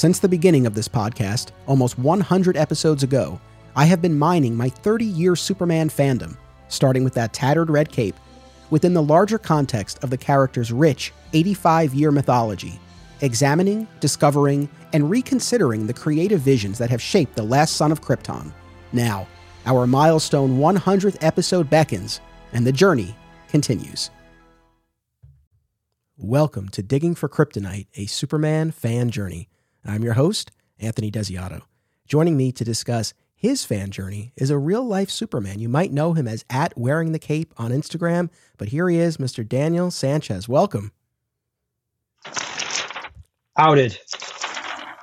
Since the beginning of this podcast, almost 100 episodes ago, I have been mining my 30 year Superman fandom, starting with that tattered red cape, within the larger context of the character's rich 85 year mythology, examining, discovering, and reconsidering the creative visions that have shaped the last son of Krypton. Now, our milestone 100th episode beckons, and the journey continues. Welcome to Digging for Kryptonite, a Superman fan journey. I'm your host, Anthony Desiato. Joining me to discuss his fan journey is a real life Superman. You might know him as at wearing the cape on Instagram, but here he is, Mr. Daniel Sanchez. Welcome. Outed.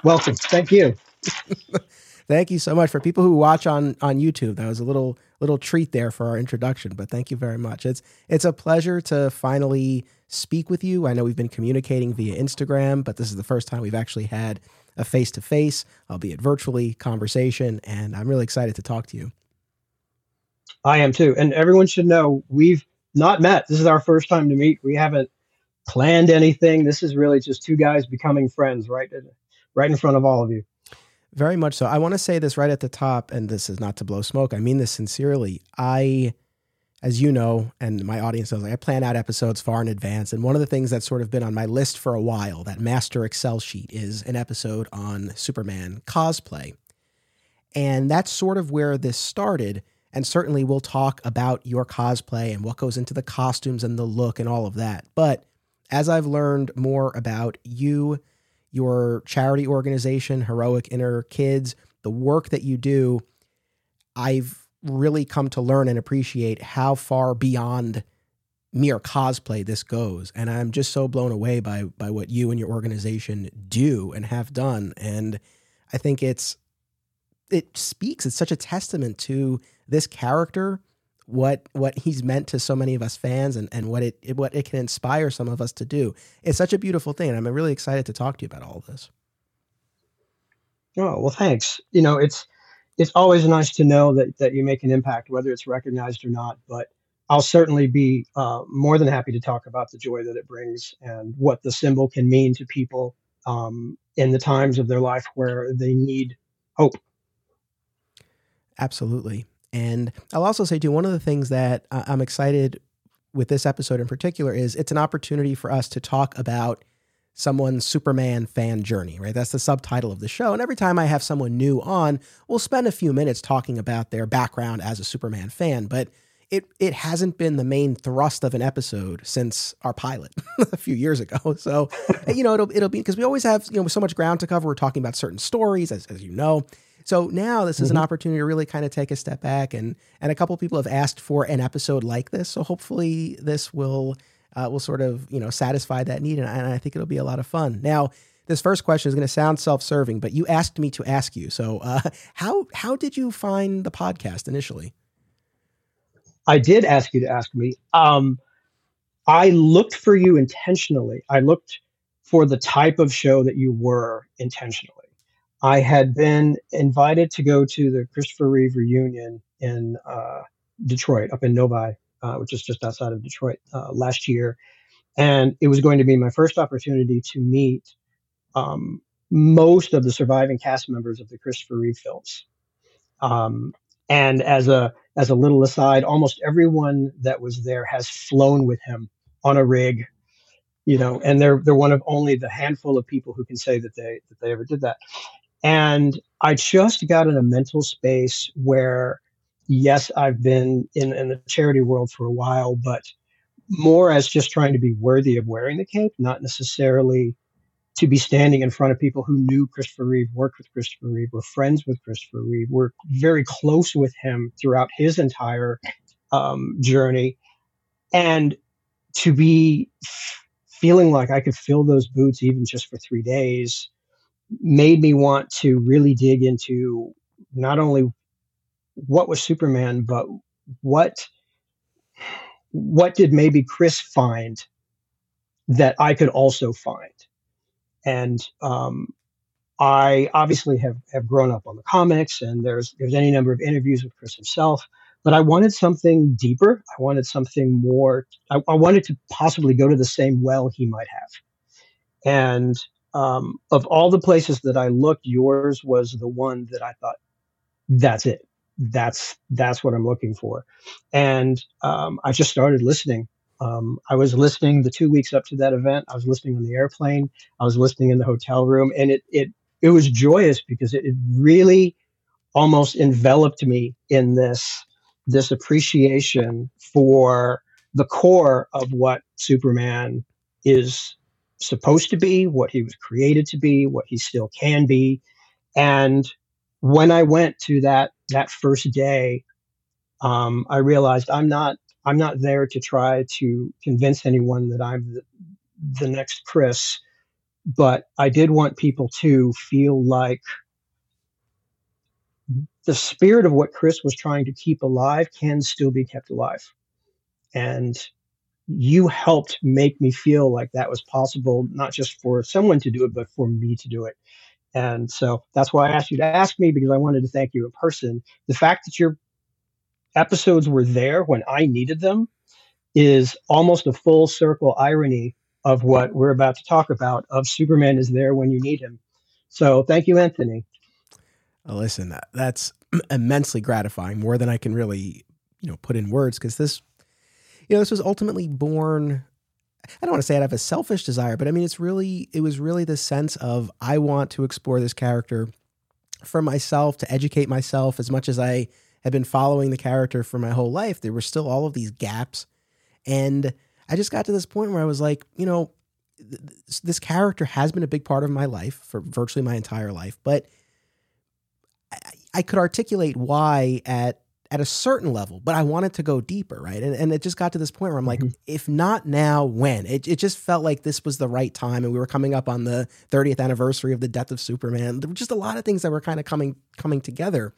Welcome. Thank you. thank you so much for people who watch on on YouTube. That was a little little treat there for our introduction, but thank you very much. It's it's a pleasure to finally speak with you. I know we've been communicating via Instagram, but this is the first time we've actually had a face to face, albeit virtually, conversation, and I'm really excited to talk to you. I am too. And everyone should know we've not met. This is our first time to meet. We haven't planned anything. This is really just two guys becoming friends right right in front of all of you. Very much so. I want to say this right at the top, and this is not to blow smoke. I mean this sincerely. I as you know, and my audience knows, I plan out episodes far in advance. And one of the things that's sort of been on my list for a while, that master Excel sheet, is an episode on Superman cosplay. And that's sort of where this started. And certainly we'll talk about your cosplay and what goes into the costumes and the look and all of that. But as I've learned more about you, your charity organization, Heroic Inner Kids, the work that you do, I've really come to learn and appreciate how far beyond mere cosplay this goes. And i'm just so blown away by by what you and your organization do and have done. And i think it's it speaks it's such a testament to this character what what he's meant to so many of us fans and and what it, it what it can inspire some of us to do it's such a beautiful thing and i'm really excited to talk to you about all of this oh well thanks you know it's it's always nice to know that that you make an impact, whether it's recognized or not. But I'll certainly be uh, more than happy to talk about the joy that it brings and what the symbol can mean to people um, in the times of their life where they need hope. Absolutely. And I'll also say, too, one of the things that I'm excited with this episode in particular is it's an opportunity for us to talk about someone's Superman fan journey, right? That's the subtitle of the show. And every time I have someone new on, we'll spend a few minutes talking about their background as a Superman fan, but it it hasn't been the main thrust of an episode since our pilot a few years ago. So, you know, it'll it'll be because we always have, you know, so much ground to cover. We're talking about certain stories as as you know. So now this is mm-hmm. an opportunity to really kind of take a step back and and a couple people have asked for an episode like this. So hopefully this will uh, will sort of you know satisfy that need, and I, and I think it'll be a lot of fun. Now, this first question is going to sound self-serving, but you asked me to ask you. So, uh, how how did you find the podcast initially? I did ask you to ask me. Um, I looked for you intentionally. I looked for the type of show that you were intentionally. I had been invited to go to the Christopher Reeve reunion in uh, Detroit, up in Novi, uh, which is just outside of Detroit, uh, last year. And it was going to be my first opportunity to meet um, most of the surviving cast members of the Christopher Reeve films. Um, and as a as a little aside, almost everyone that was there has flown with him on a rig, you know, and they're they're one of only the handful of people who can say that they that they ever did that. And I just got in a mental space where yes, I've been in, in the charity world for a while, but more as just trying to be worthy of wearing the cape, not necessarily to be standing in front of people who knew Christopher Reeve, worked with Christopher Reeve, were friends with Christopher Reeve, were very close with him throughout his entire um, journey. And to be feeling like I could fill those boots even just for three days made me want to really dig into not only what was Superman, but what what did maybe Chris find that I could also find? And um, I obviously have have grown up on the comics, and there's there's any number of interviews with Chris himself. But I wanted something deeper. I wanted something more. I, I wanted to possibly go to the same well he might have. And um, of all the places that I looked, yours was the one that I thought, that's it. That's that's what I'm looking for. And um, I just started listening. Um, I was listening the two weeks up to that event. I was listening on the airplane. I was listening in the hotel room, and it it it was joyous because it, it really almost enveloped me in this this appreciation for the core of what Superman is supposed to be, what he was created to be, what he still can be. And when I went to that that first day, um, I realized I'm not I'm not there to try to convince anyone that I'm the, the next Chris, but I did want people to feel like the spirit of what Chris was trying to keep alive can still be kept alive. And you helped make me feel like that was possible, not just for someone to do it, but for me to do it. And so that's why I asked you to ask me because I wanted to thank you in person. The fact that your episodes were there when I needed them is almost a full circle irony of what we're about to talk about of Superman is there when you need him. So thank you, Anthony. Listen, that's immensely gratifying, more than I can really, you know, put in words because this, you know, this was ultimately born. I don't want to say out of a selfish desire, but I mean, it's really, it was really the sense of I want to explore this character for myself, to educate myself as much as I had been following the character for my whole life. There were still all of these gaps. And I just got to this point where I was like, you know, this, this character has been a big part of my life for virtually my entire life, but I, I could articulate why at at a certain level, but I wanted to go deeper, right? And, and it just got to this point where I'm like, mm-hmm. if not now, when? It, it just felt like this was the right time, and we were coming up on the 30th anniversary of the death of Superman. There were just a lot of things that were kind of coming coming together,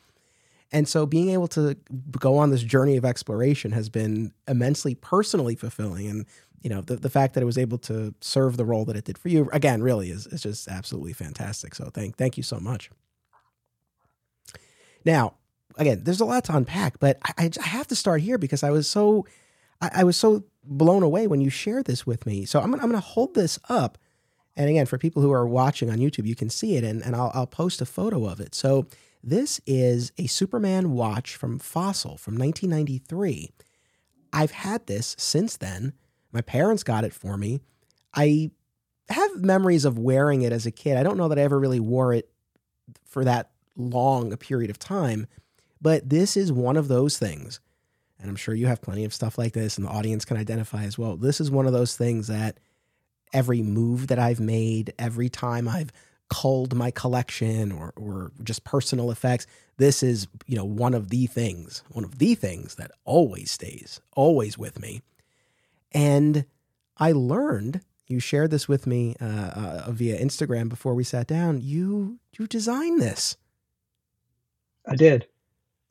and so being able to go on this journey of exploration has been immensely personally fulfilling, and you know the the fact that it was able to serve the role that it did for you again really is is just absolutely fantastic. So thank thank you so much. Now, again, there's a lot to unpack, but I, I have to start here because I was so I, I, was so blown away when you shared this with me. So I'm, I'm going to hold this up. And again, for people who are watching on YouTube, you can see it, and, and I'll, I'll post a photo of it. So this is a Superman watch from Fossil from 1993. I've had this since then. My parents got it for me. I have memories of wearing it as a kid. I don't know that I ever really wore it for that long a period of time. But this is one of those things, and I'm sure you have plenty of stuff like this, and the audience can identify as well. This is one of those things that every move that I've made, every time I've culled my collection or or just personal effects, this is you know one of the things, one of the things that always stays, always with me. And I learned you shared this with me uh, uh, via Instagram before we sat down. You you designed this. I did.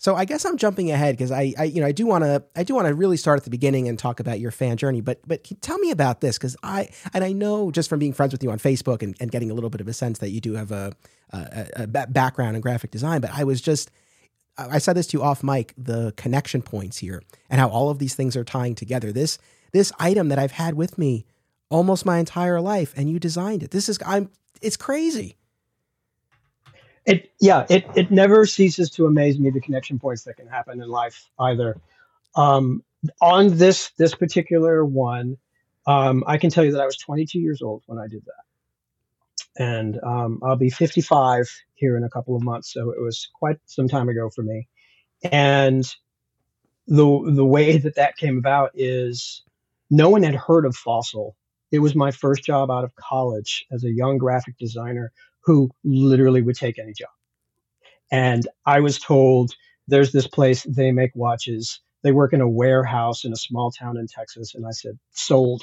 So I guess I'm jumping ahead because I, I, you know, I do want to, I do want to really start at the beginning and talk about your fan journey. But, but tell me about this because I, and I know just from being friends with you on Facebook and, and getting a little bit of a sense that you do have a, a, a background in graphic design. But I was just, I said this to you off mic, the connection points here and how all of these things are tying together. This, this item that I've had with me almost my entire life, and you designed it. This is, I'm, it's crazy. It yeah, it it never ceases to amaze me the connection points that can happen in life either. Um, on this this particular one, um, I can tell you that I was 22 years old when I did that, and um, I'll be 55 here in a couple of months. So it was quite some time ago for me, and the the way that that came about is no one had heard of Fossil. It was my first job out of college as a young graphic designer who literally would take any job. And I was told there's this place, they make watches. They work in a warehouse in a small town in Texas. And I said, sold.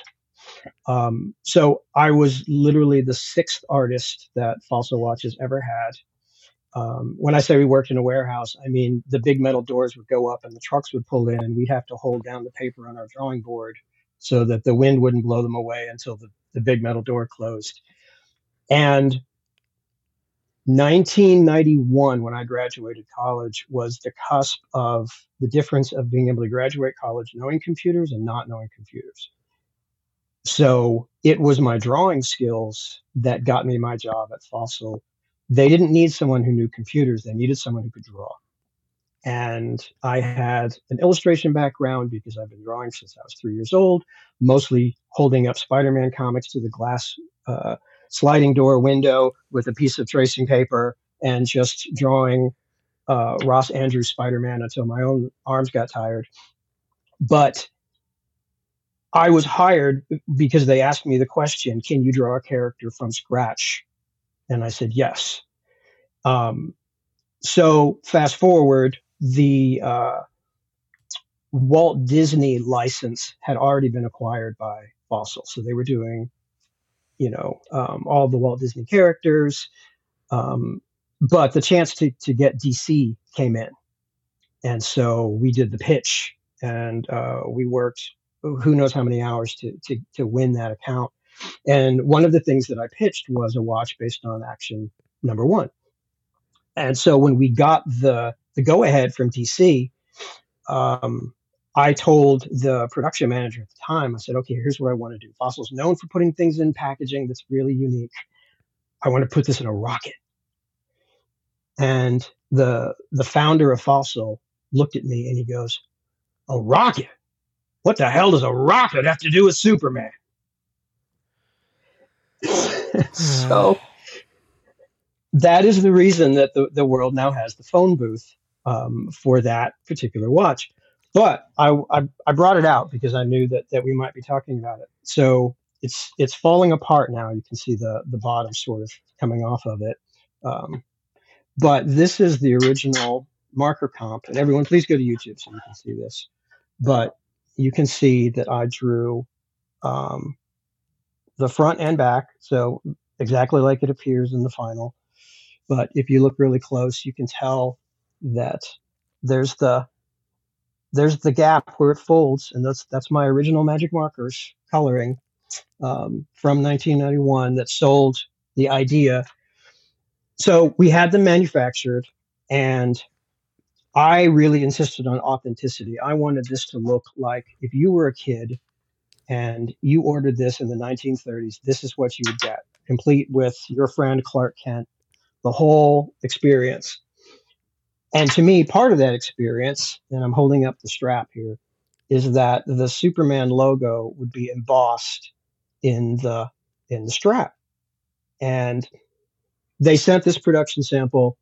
Um, so I was literally the sixth artist that Fossil Watches ever had. Um, when I say we worked in a warehouse, I mean the big metal doors would go up and the trucks would pull in, and we'd have to hold down the paper on our drawing board so that the wind wouldn't blow them away until the, the big metal door closed. And 1991, when I graduated college, was the cusp of the difference of being able to graduate college knowing computers and not knowing computers. So it was my drawing skills that got me my job at Fossil. They didn't need someone who knew computers, they needed someone who could draw. And I had an illustration background because I've been drawing since I was three years old, mostly holding up Spider Man comics to the glass uh, sliding door window with a piece of tracing paper and just drawing uh, Ross Andru's Spider Man until my own arms got tired. But I was hired because they asked me the question, "Can you draw a character from scratch?" And I said yes. Um, so fast forward, the uh, Walt Disney license had already been acquired by Fossil, so they were doing, you know, um, all the Walt Disney characters. Um, but the chance to to get DC came in, and so we did the pitch, and uh, we worked who knows how many hours to, to, to win that account. And one of the things that I pitched was a watch based on action number one. And so when we got the, the go ahead from DC, um, I told the production manager at the time, I said, okay, here's what I want to do. Fossil's known for putting things in packaging that's really unique. I want to put this in a rocket. And the the founder of Fossil looked at me and he goes, A rocket? what the hell does a rocket have to do with Superman? so that is the reason that the, the world now has the phone booth um, for that particular watch. But I, I, I brought it out because I knew that that we might be talking about it. So it's it's falling apart now. You can see the the bottom sort of coming off of it. Um, but this is the original marker comp, and everyone, please go to YouTube so you can see this. But you can see that I drew um, the front and back, so exactly like it appears in the final. But if you look really close, you can tell that there's the there's the gap where it folds, and that's that's my original magic markers coloring um, from 1991 that sold the idea. So we had them manufactured, and I really insisted on authenticity. I wanted this to look like if you were a kid and you ordered this in the 1930s, this is what you would get, complete with your friend Clark Kent, the whole experience. And to me, part of that experience, and I'm holding up the strap here, is that the Superman logo would be embossed in the in the strap. And they sent this production sample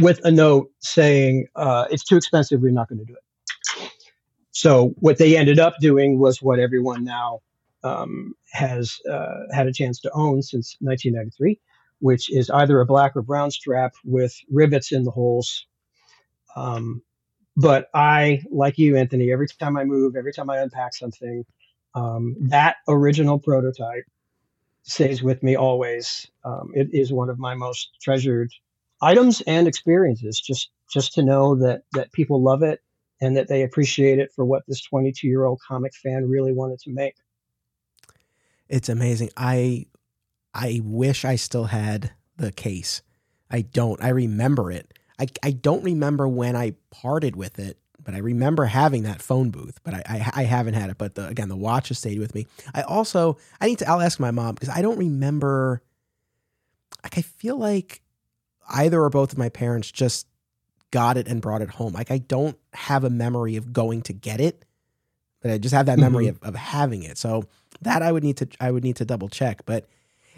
with a note saying uh, it's too expensive. We're not going to do it. So what they ended up doing was what everyone now um, has uh, had a chance to own since 1993, which is either a black or brown strap with rivets in the holes. Um, but I, like you, Anthony, every time I move, every time I unpack something, um, that original prototype stays with me always. Um, it is one of my most treasured items and experiences just just to know that that people love it and that they appreciate it for what this 22 year old comic fan really wanted to make it's amazing i i wish i still had the case i don't i remember it i, I don't remember when i parted with it but i remember having that phone booth but i i, I haven't had it but the, again the watch has stayed with me i also i need to i'll ask my mom because i don't remember like i feel like either or both of my parents just got it and brought it home. Like I don't have a memory of going to get it, but I just have that memory mm-hmm. of, of having it. So that I would need to I would need to double check. But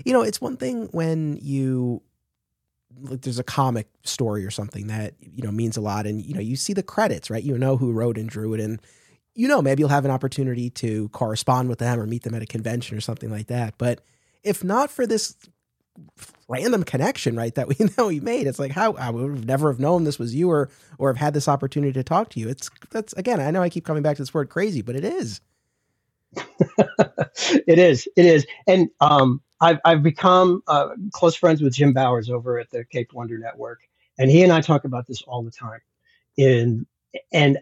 you know, it's one thing when you like there's a comic story or something that you know means a lot, and you know you see the credits, right? You know who wrote and drew it, and you know maybe you'll have an opportunity to correspond with them or meet them at a convention or something like that. But if not for this random connection, right? That we know we made. It's like how I would have never have known this was you, or or have had this opportunity to talk to you. It's that's again. I know I keep coming back to this word crazy, but it is. it is. It is. And um, I've I've become uh, close friends with Jim Bowers over at the Cape Wonder Network, and he and I talk about this all the time. In and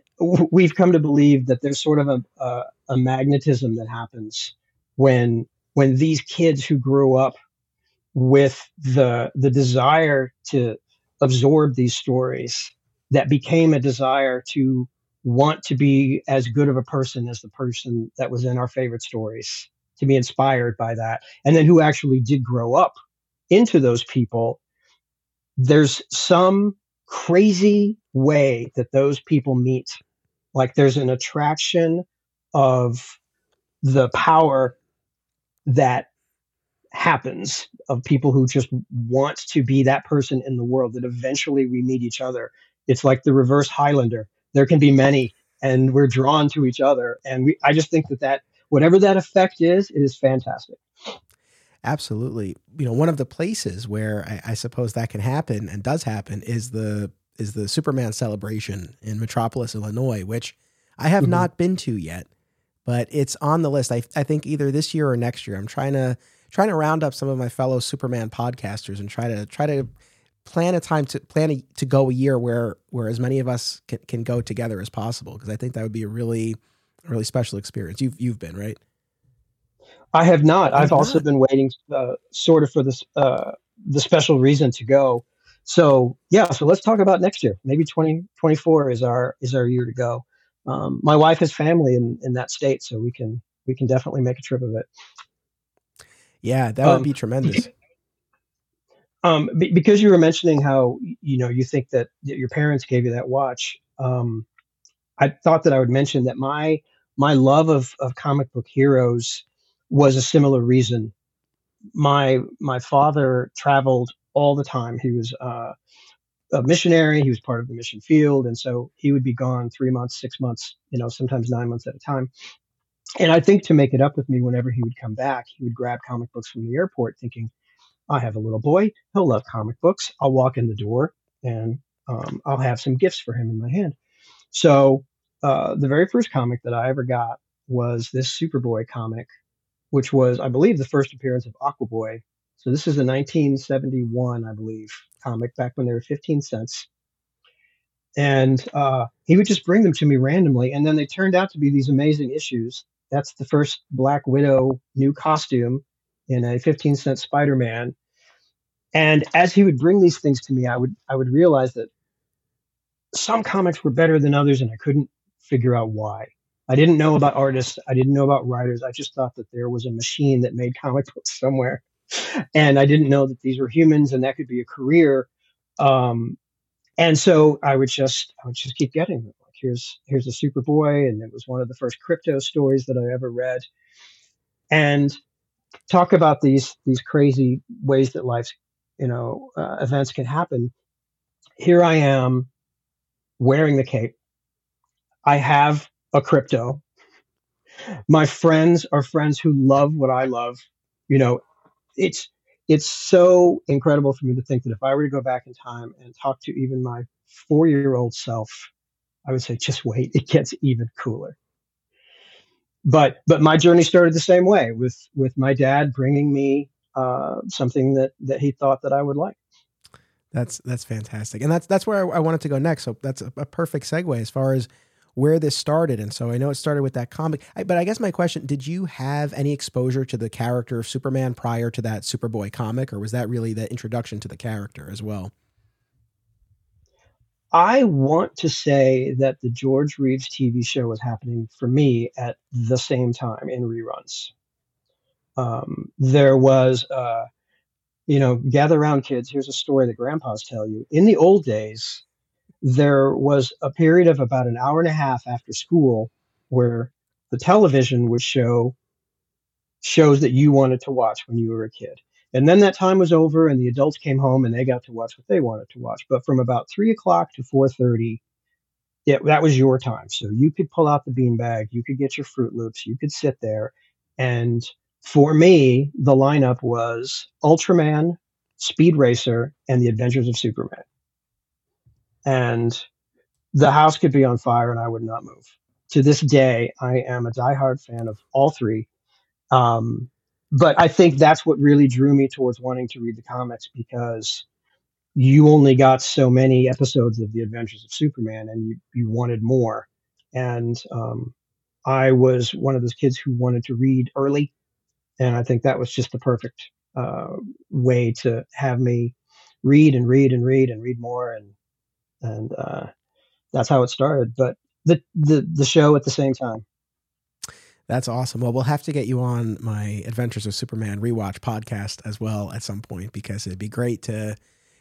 we've come to believe that there's sort of a, a, a magnetism that happens when when these kids who grew up with the the desire to absorb these stories that became a desire to want to be as good of a person as the person that was in our favorite stories to be inspired by that, and then who actually did grow up into those people, there's some crazy way that those people meet. Like there's an attraction of the power that happens of people who just want to be that person in the world that eventually we meet each other. It's like the reverse Highlander. There can be many and we're drawn to each other. And we, I just think that that whatever that effect is, it is fantastic. Absolutely. You know, one of the places where I, I, suppose that can happen and does happen is the is the Superman celebration in Metropolis, Illinois, which I have mm-hmm. not been to yet, but it's on the list. I, I think either this year or next year. I'm trying to trying to round up some of my fellow Superman podcasters and try to try to plan a time to plan a, to go a year where where as many of us can, can go together as possible because I think that would be a really really special experience. You've you've been right. I have not. I've, I've also not. been waiting, uh, sort of, for this uh, the special reason to go. So yeah, so let's talk about next year. Maybe twenty twenty four is our is our year to go. Um, my wife has family in in that state, so we can we can definitely make a trip of it. Yeah, that would um, be tremendous. Um, because you were mentioning how you know you think that your parents gave you that watch. Um, I thought that I would mention that my my love of of comic book heroes was a similar reason. My my father traveled all the time. He was uh, a missionary. He was part of the mission field, and so he would be gone three months, six months, you know, sometimes nine months at a time. And I think to make it up with me, whenever he would come back, he would grab comic books from the airport, thinking, "I have a little boy. He'll love comic books. I'll walk in the door, and um, I'll have some gifts for him in my hand." So uh, the very first comic that I ever got was this Superboy comic which was, I believe, the first appearance of Aquaboy. So this is a 1971, I believe, comic back when they were 15 cents. And uh, he would just bring them to me randomly, and then they turned out to be these amazing issues. That's the first Black Widow new costume in a 15 cent Spider-Man. And as he would bring these things to me, I would I would realize that some comics were better than others, and I couldn't figure out why. I didn't know about artists. I didn't know about writers. I just thought that there was a machine that made comic books somewhere. And I didn't know that these were humans and that could be a career. Um, and so I would just, I would just keep getting them. Like here's, here's a Superboy. And it was one of the first Krypto stories that I ever read. And talk about these, these crazy ways that life's, you know, uh, events can happen. Here I am wearing the cape. I have a Krypto. My friends are friends who love what I love. You know, it's it's so incredible for me to think that if I were to go back in time and talk to even my four year old self, I would say, just wait, it gets even cooler. But but my journey started the same way with with my dad bringing me uh, something that that he thought that I would like. That's that's fantastic, and that's that's where I, I wanted to go next. So that's a, a perfect segue as far as where this started. And so I know it started with that comic. I, but I guess my question did you have any exposure to the character of Superman prior to that Superboy comic, or was that really the introduction to the character as well? I want to say that the George Reeves TV show was happening for me at the same time in reruns. Um, there was, uh, you know, gather around kids. Here's a story that grandpas tell you. In the old days, there was a period of about an hour and a half after school where the television would show shows that you wanted to watch when you were a kid. And then that time was over and the adults came home and they got to watch what they wanted to watch. But from about three o'clock to four thirty, yeah, that was your time. So you could pull out the beanbag, you could get your Froot Loops, you could sit there. And for me, the lineup was Ultraman, Speed Racer, and The Adventures of Superman and the house could be on fire and I would not move. To this day, I am a diehard fan of all three. Um, but I think that's what really drew me towards wanting to read the comics because you only got so many episodes of the Adventures of Superman and you, you wanted more. And um, I was one of those kids who wanted to read early. And I think that was just the perfect uh, way to have me read and read and read and read more. And and uh, that's how it started. But the the the show at the same time. That's awesome. Well, we'll have to get you on my Adventures of Superman rewatch podcast as well at some point because it'd be great to,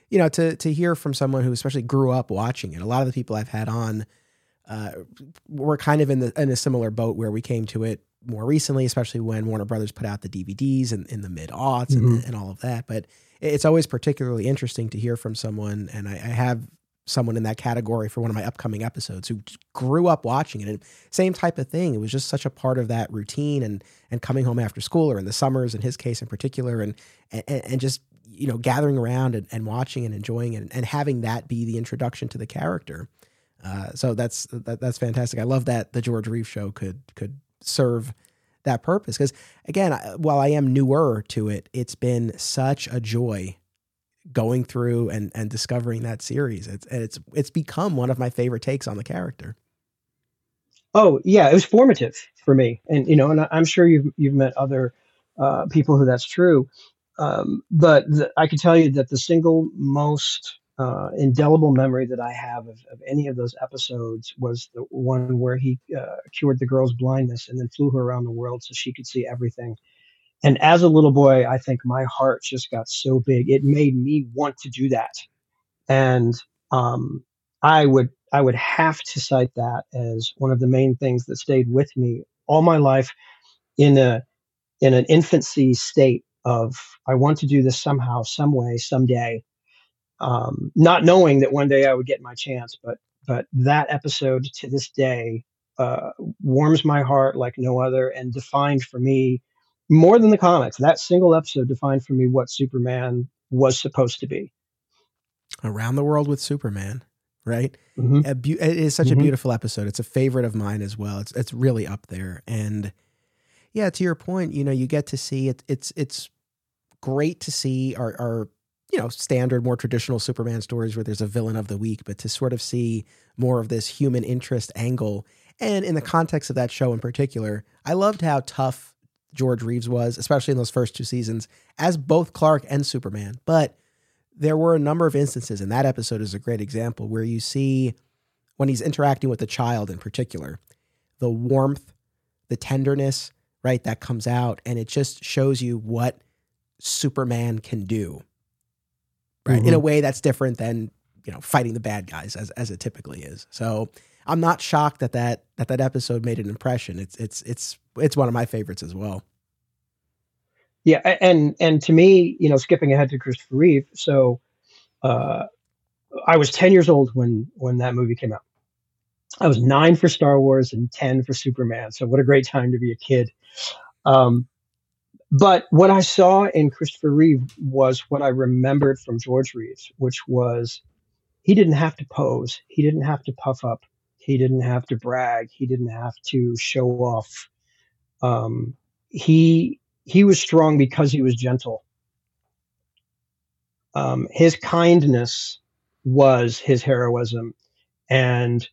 you know, to to hear from someone who especially grew up watching it. A lot of the people I've had on uh, were kind of in the in a similar boat where we came to it more recently, especially when Warner Brothers put out the DVDs in, in the mid aughts mm-hmm. and, and all of that. But it's always particularly interesting to hear from someone, and I, I have someone in that category for one of my upcoming episodes who grew up watching it and same type of thing it was just such a part of that routine and and coming home after school or in the summers in his case in particular and and, and just you know gathering around and, and watching and enjoying it and having that be the introduction to the character uh, so that's that, that's fantastic i love that the george reeves show could could serve that purpose because again while i am newer to it it's been such a joy going through and and discovering that series. It's it's it's become one of my favorite takes on the character. Oh yeah, it was formative for me, and you know, and I'm sure you've you've met other uh, people who that's true. Um, but the, I can tell you that the single most uh, indelible memory that I have of, of, any of those episodes was the one where he uh, cured the girl's blindness and then flew her around the world so she could see everything and as a little boy, I think my heart just got so big. It made me want to do that. And um, I would I would have to cite that as one of the main things that stayed with me all my life in a in an infancy state of I want to do this somehow, some way, someday. Um, not knowing that one day I would get my chance, but but that episode to this day uh, warms my heart like no other and defined for me more than the comics. That single episode defined for me what Superman was supposed to be. Around the World with Superman, right? Mm-hmm. Bu- it is such mm-hmm. a beautiful episode. It's a favorite of mine as well. It's it's really up there. And yeah, to your point, you know, you get to see it. It's it's great to see our our you know standard, more traditional Superman stories where there's a villain of the week, but to sort of see more of this human interest angle. And in the context of that show in particular, I loved how tough George Reeves was, especially in those first two seasons, as both Clark and Superman. But there were a number of instances, and that episode is a great example, where you see when he's interacting with the child in particular, the warmth, the tenderness, right, that comes out, and it just shows you what Superman can do, right, mm-hmm. in a mm-hmm. way that's different than you know fighting the bad guys as as it typically is. So I'm not shocked that that that that episode made an impression. It's it's it's it's one of my favorites as well. Yeah, and and to me, you know, skipping ahead to Christopher Reeve, so uh, I was 10 years old when when that movie came out. I was nine for Star Wars and 10 for Superman. So what a great time to be a kid. Um, but what I saw in Christopher Reeve was what I remembered from George Reeves, which was he didn't have to pose, he didn't have to puff up, he didn't have to brag. He didn't have to show off. Um, he he was strong because he was gentle. Um, his kindness was his heroism, and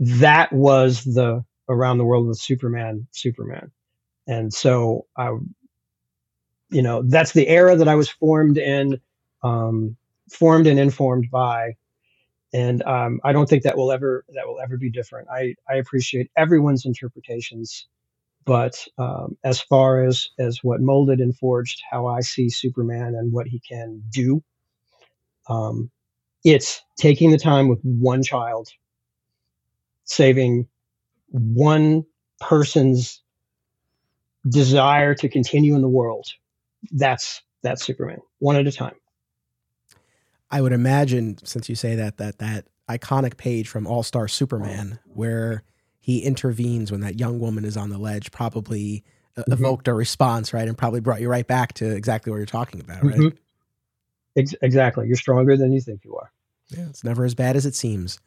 that was the around the world with Superman. Superman, and so I, you know, that's the era that I was formed in, um, formed and informed by and um, I don't think that will ever that will ever be different. I I appreciate everyone's interpretations, but um, as far as as what molded and forged how I see Superman and what he can do, um, it's taking the time with one child, saving one person's desire to continue in the world. That's that's Superman, one at a time. I would imagine, since you say that, that that iconic page from All Star Superman, where he intervenes when that young woman is on the ledge, probably uh, mm-hmm. evoked a response, right, and probably brought you right back to exactly what you're talking about, right? Mm-hmm. Ex- exactly. You're stronger than you think you are. Yeah, it's never as bad as it seems.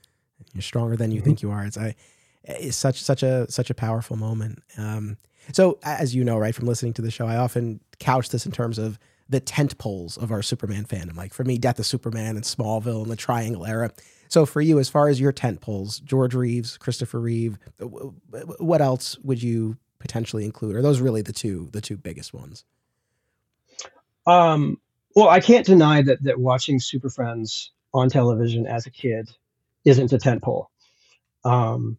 You're stronger than you mm-hmm. think you are. It's I, it's such such a such a powerful moment. Um, so as you know, right from listening to the show, I often couch this in terms of the tent poles of our Superman fandom. Like for me, Death of Superman and Smallville and the Triangle era. So for you, as far as your tent poles, George Reeves, Christopher Reeve, what else would you potentially include? Are those really the two the two biggest ones? Um, well, I can't deny that that watching Super Friends on television as a kid isn't a tent pole. Um,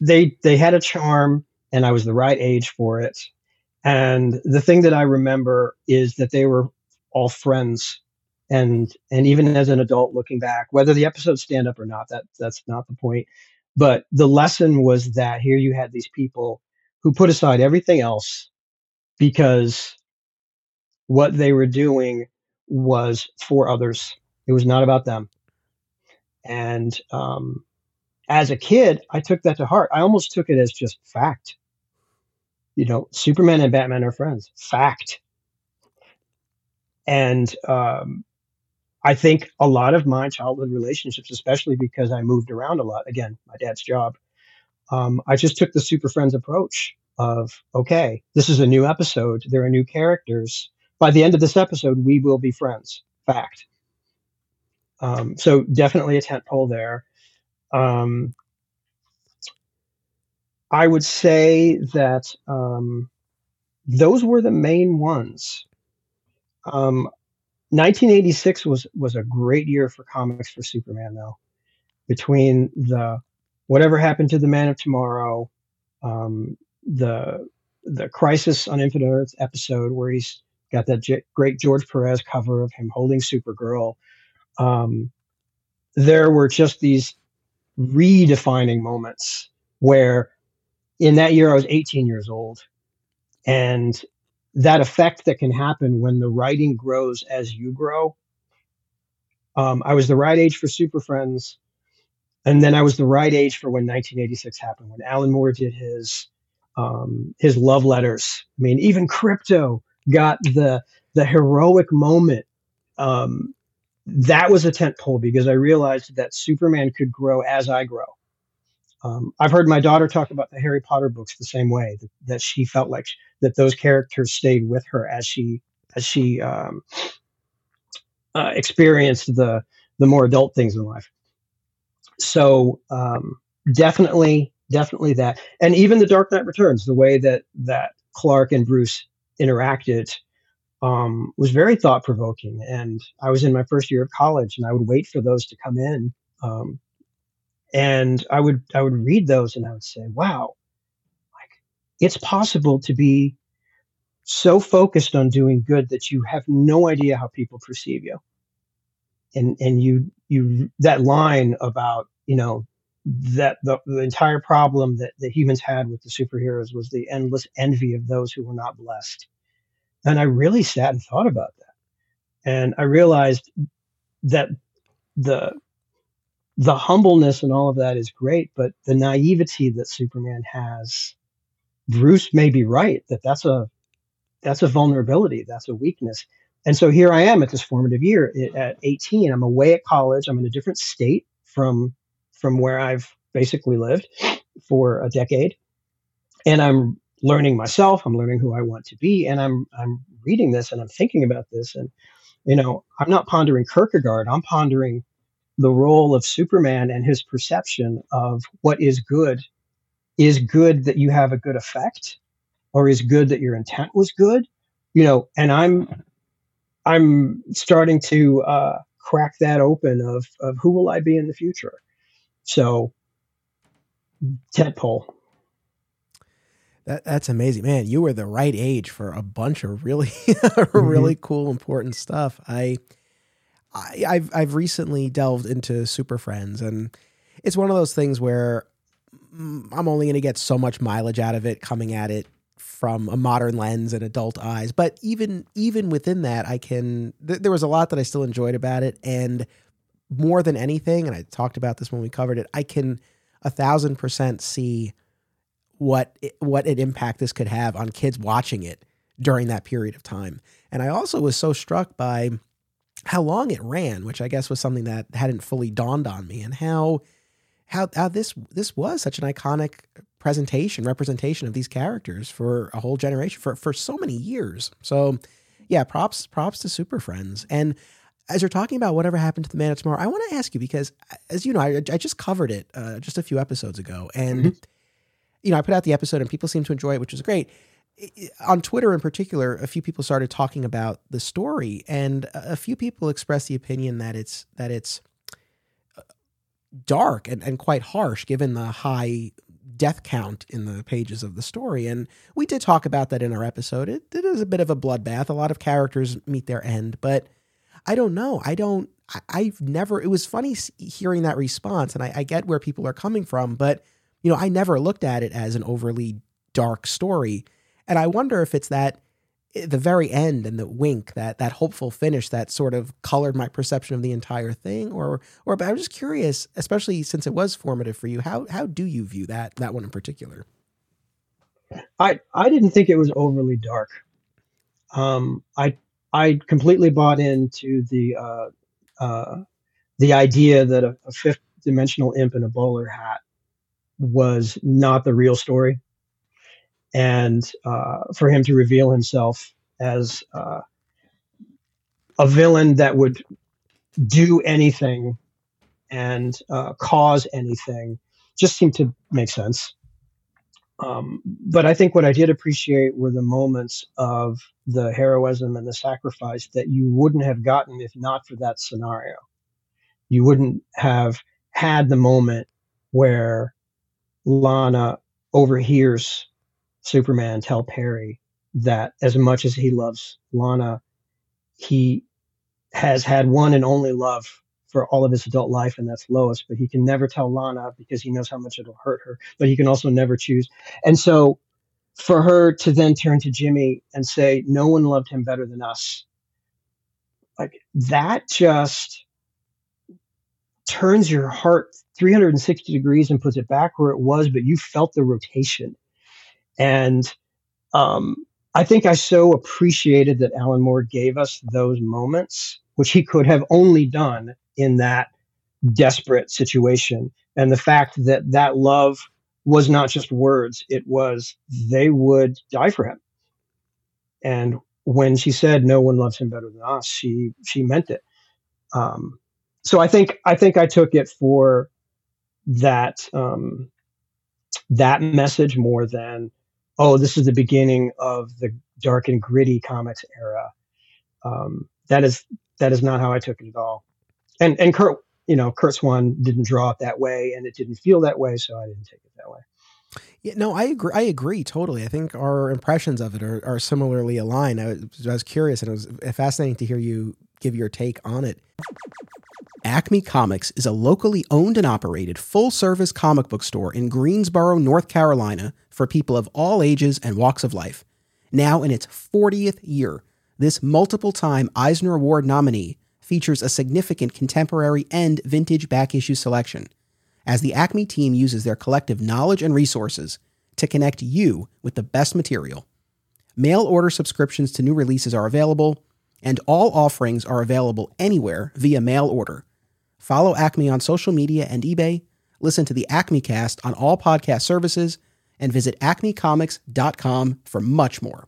they they had a charm and I was the right age for it. And the thing that I remember is that they were all friends. And and even as an adult looking back, whether the episodes stand up or not, that that's not the point. But the lesson was that here you had these people who put aside everything else because what they were doing was for others. It was not about them. And um, as a kid, I took that to heart. I almost took it as just fact. You know, Superman and Batman are friends. Fact. And um, I think a lot of my childhood relationships, especially because I moved around a lot, again, my dad's job, um, I just took the Super Friends approach of, okay, this is a new episode. There are new characters. By the end of this episode, we will be friends. Fact. Um, so definitely a tent pole there. Um, I would say that um, those were the main ones. Um, 1986 was was a great year for comics for Superman, though. Between the whatever happened to the Man of Tomorrow, um, the the Crisis on Infinite Earths episode where he's got that J- great George Perez cover of him holding Supergirl. Um, there were just these redefining moments where in that year I was 18 years old. And that effect that can happen when the writing grows as you grow. Um, I was the right age for Super Friends. And then I was the right age for when 1986 happened, when Alan Moore did his um, his love letters. I mean, even Krypto got the the heroic moment um, that was a tent pole because I realized that Superman could grow as I grow. Um, I've heard my daughter talk about the Harry Potter books the same way that, that she felt like that those characters stayed with her as she as she um, uh, experienced the the more adult things in life. So um, definitely, definitely that, and even the Dark Knight Returns, the way that that Clark and Bruce interacted um, was very thought provoking. And I was in my first year of college, and I would wait for those to come in, um, and I would I would read those, and I would say, "Wow, like it's possible to be so focused on doing good that you have no idea how people perceive you." And and you you that line about you know that the, the entire problem that the humans had with the superheroes was the endless envy of those who were not blessed and I really sat and thought about that. And I realized that the the humbleness and all of that is great, but the naivety that Superman has, Bruce may be right that that's a that's a vulnerability, that's a weakness. And so here I am at this formative year at 18. I'm away at college. I'm in a different state from from where I've basically lived for a decade, and I'm learning myself i'm learning who i want to be and i'm i'm reading this and i'm thinking about this and you know i'm not pondering kierkegaard i'm pondering the role of superman and his perception of what is good is good that you have a good effect or is good that your intent was good you know and i'm i'm starting to uh, crack that open of of who will i be in the future so tentpole that that's amazing, man. You were the right age for a bunch of really, mm-hmm. really cool, important stuff. I, I, I've I've recently delved into Super Friends, and it's one of those things where mm, I'm only going to get so much mileage out of it coming at it from a modern lens and adult eyes. But even even within that, I can. Th- there was a lot that I still enjoyed about it, and more than anything, and I talked about this when we covered it. I can a thousand percent see what it, what an impact this could have on kids watching it during that period of time. And I also was so struck by how long it ran, which I guess was something that hadn't fully dawned on me, and how how how this this was such an iconic presentation representation of these characters for a whole generation for for so many years. So yeah, props props to Super Friends. And as you're talking about whatever happened to the Man of Tomorrow, I want to ask you because as you know, I, I just covered it uh, just a few episodes ago, and. Mm-hmm you know, I put out the episode and people seem to enjoy it, which is great. On Twitter in particular, a few people started talking about the story, and a few people expressed the opinion that it's that it's uh, dark and, and quite harsh given the high death count in the pages of the story. And we did talk about that in our episode. It, it is a bit of a bloodbath. A lot of characters meet their end, but I don't know. I don't, I, have never, it was funny hearing that response. And I, I get where people are coming from, but, you know, I never looked at it as an overly dark story. And I wonder if it's that the very end and the wink, that that hopeful finish that sort of colored my perception of the entire thing, or or but I'm just curious, especially since it was formative for you. How how do you view that that one in particular? I I didn't think it was overly dark. Um, I I completely bought into the uh, uh, the idea that a, a fifth dimensional imp in a bowler hat was not the real story and uh, for him to reveal himself as uh, a villain that would do anything and uh, cause anything just seemed to make sense. Um, but I think what I did appreciate were the moments of the heroism and the sacrifice that you wouldn't have gotten if not for that scenario. You wouldn't have had the moment where Lana overhears Superman tell Perry that as much as he loves Lana, he has had one and only love for all of his adult life, and that's Lois. But he can never tell Lana because he knows how much it'll hurt her. But he can also never choose. And so, for her to then turn to Jimmy and say, "No one loved him better than us," like that just turns your heart 360 degrees and puts it back where it was. But you felt the rotation and um, I think I so appreciated that Alan Moore gave us those moments, which he could have only done in that desperate situation. And the fact that that love was not just words, it was they would die for him. And when she said no one loves him better than us, she she meant it. Um, so I think I think I took it for that um, that message more than oh, this is the beginning of the dark and gritty comics era. Um, that is that is not how I took it at all. And and Curt, you know, Curt Swan didn't draw it that way, and it didn't feel that way, so I didn't take it that way. Yeah, no, I agree. I agree totally. I think our impressions of it are, are similarly aligned. I was, I was curious, and it was fascinating to hear you give your take on it. Acme Comics is a locally owned and operated full service comic book store in Greensboro, North Carolina for people of all ages and walks of life. Now in its 40th year, this multiple time Eisner Award nominee features a significant contemporary and vintage back issue selection, as the Acme team uses their collective knowledge and resources to connect you with the best material. Mail order subscriptions to new releases are available, and all offerings are available anywhere via mail order Follow Acme on social media and eBay, listen to the Acme cast on all podcast services, and visit acmecomics.com for much more.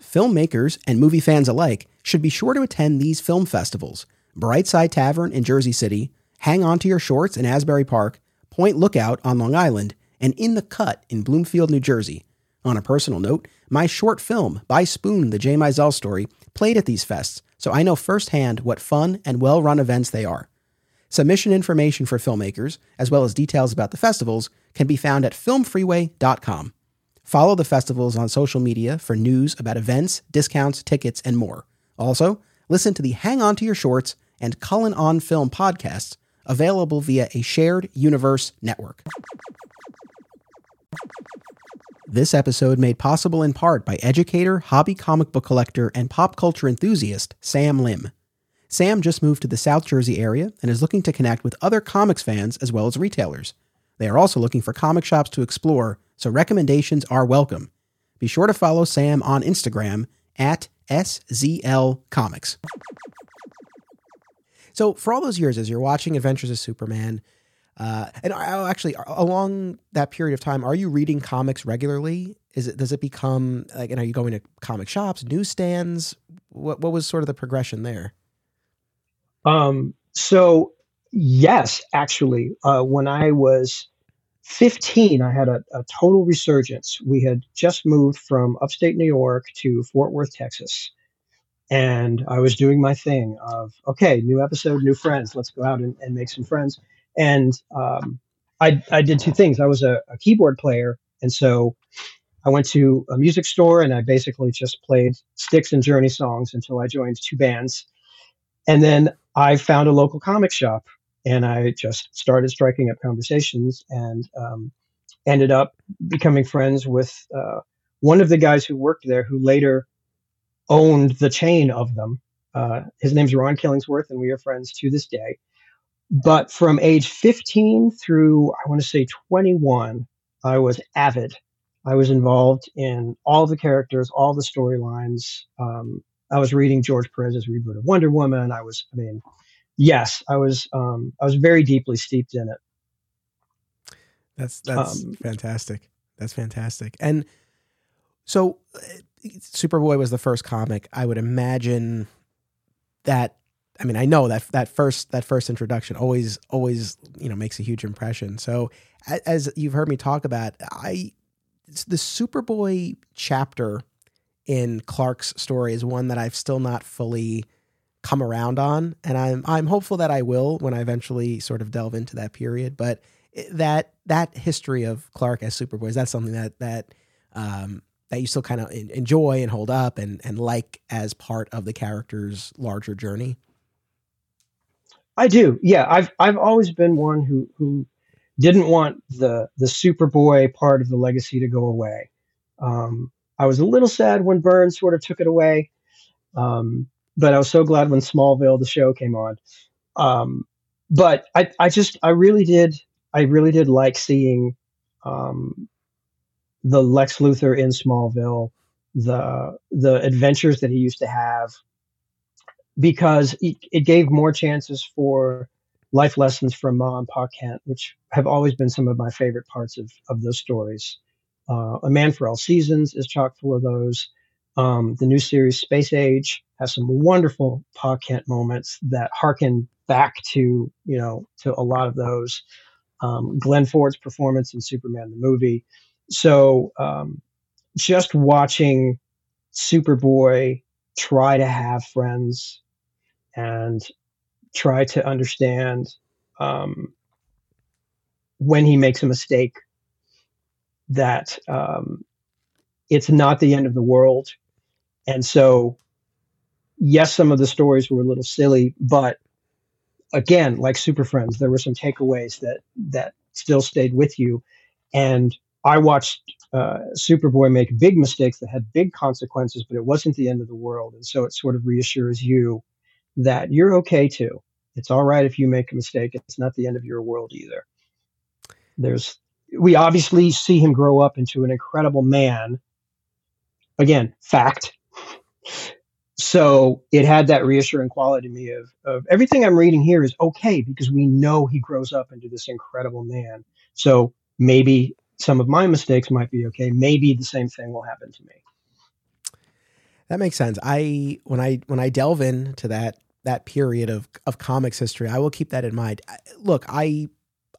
Filmmakers and movie fans alike should be sure to attend these film festivals Brightside Tavern in Jersey City, Hang On to Your Shorts in Asbury Park, Point Lookout on Long Island, and In the Cut in Bloomfield, New Jersey. On a personal note, my short film, By Spoon, the J. Mizell story, played at these fests so I know firsthand what fun and well run events they are. Submission information for filmmakers, as well as details about the festivals, can be found at filmfreeway.com. Follow the festivals on social media for news about events, discounts, tickets, and more. Also, listen to the Hang On to Your Shorts and Cullen on Film podcasts, available via a shared universe network. This episode made possible in part by educator, hobby comic book collector, and pop culture enthusiast Sam Lim. Sam just moved to the South Jersey area and is looking to connect with other comics fans as well as retailers. They are also looking for comic shops to explore, so recommendations are welcome. Be sure to follow Sam on Instagram at SZL Comics. So, for all those years, as you're watching Adventures of Superman, uh, and actually, along that period of time, are you reading comics regularly? Is it does it become like? And are you going to comic shops, newsstands? What what was sort of the progression there? Um. So yes, actually, uh, when I was 15, I had a, a total resurgence. We had just moved from upstate New York to Fort Worth, Texas and I was doing my thing of okay, new episode, new friends. Let's go out and, and make some friends. And um, I I did two things. I was a, a keyboard player, and so I went to a music store and I basically just played Styx and Journey songs until I joined two bands. And then I found a local comic shop and I just started striking up conversations and um, ended up becoming friends with uh, one of the guys who worked there who later owned the chain of them. Uh, his name's Ron Killingsworth, and we are friends to this day. But from age 15 through, I want to say 21, I was avid I was involved in all the characters, all the storylines. Um, I was reading George Perez's reboot of Wonder Woman. I was, I mean, yes, I was, um, I was very deeply steeped in it. That's that's um, fantastic. That's fantastic. And so, uh, Superboy was the first comic. I would imagine that. I mean, I know that that first that first introduction always always you know makes a huge impression. So, as you've heard me talk about, I the Superboy chapter in Clark's story is one that I've still not fully come around on, and I'm I'm hopeful that I will when I eventually sort of delve into that period. But that that history of Clark as Superboy is that something that that um, that you still kind of enjoy and hold up and and like as part of the character's larger journey. I do. Yeah, I've I've always been one who who didn't want the the Superboy part of the legacy to go away. Um, I was a little sad when Byrne sort of took it away, um, but I was so glad when Smallville the show came on. Um, but I I just I really did I really did like seeing um, the Lex Luthor in Smallville, the the adventures that he used to have, because it, gave more chances for life lessons from Ma and Pa Kent, which have always been some of my favorite parts of, of those stories. Uh, a Man for All Seasons is chock full of those. Um, the new series Space Age has some wonderful Pa Kent moments that harken back to you know to a lot of those. Um, Glenn Ford's performance in Superman the movie. So um, just watching Superboy try to have friends and try to understand um, when he makes a mistake that um, it's not the end of the world. And so, yes, some of the stories were a little silly, but again, like Super Friends, there were some takeaways that that still stayed with you. And I watched uh, Superboy make big mistakes that had big consequences, but it wasn't the end of the world. And so it sort of reassures you that you're okay too. It's all right if you make a mistake. It's not the end of your world either. There's we obviously see him grow up into an incredible man. Again, fact. So it had that reassuring quality to me of, of everything I'm reading here is okay because we know he grows up into this incredible man. So maybe some of my mistakes might be okay. Maybe the same thing will happen to me. That makes sense. I when I when I delve into that that period of of comics history. I will keep that in mind. Look, I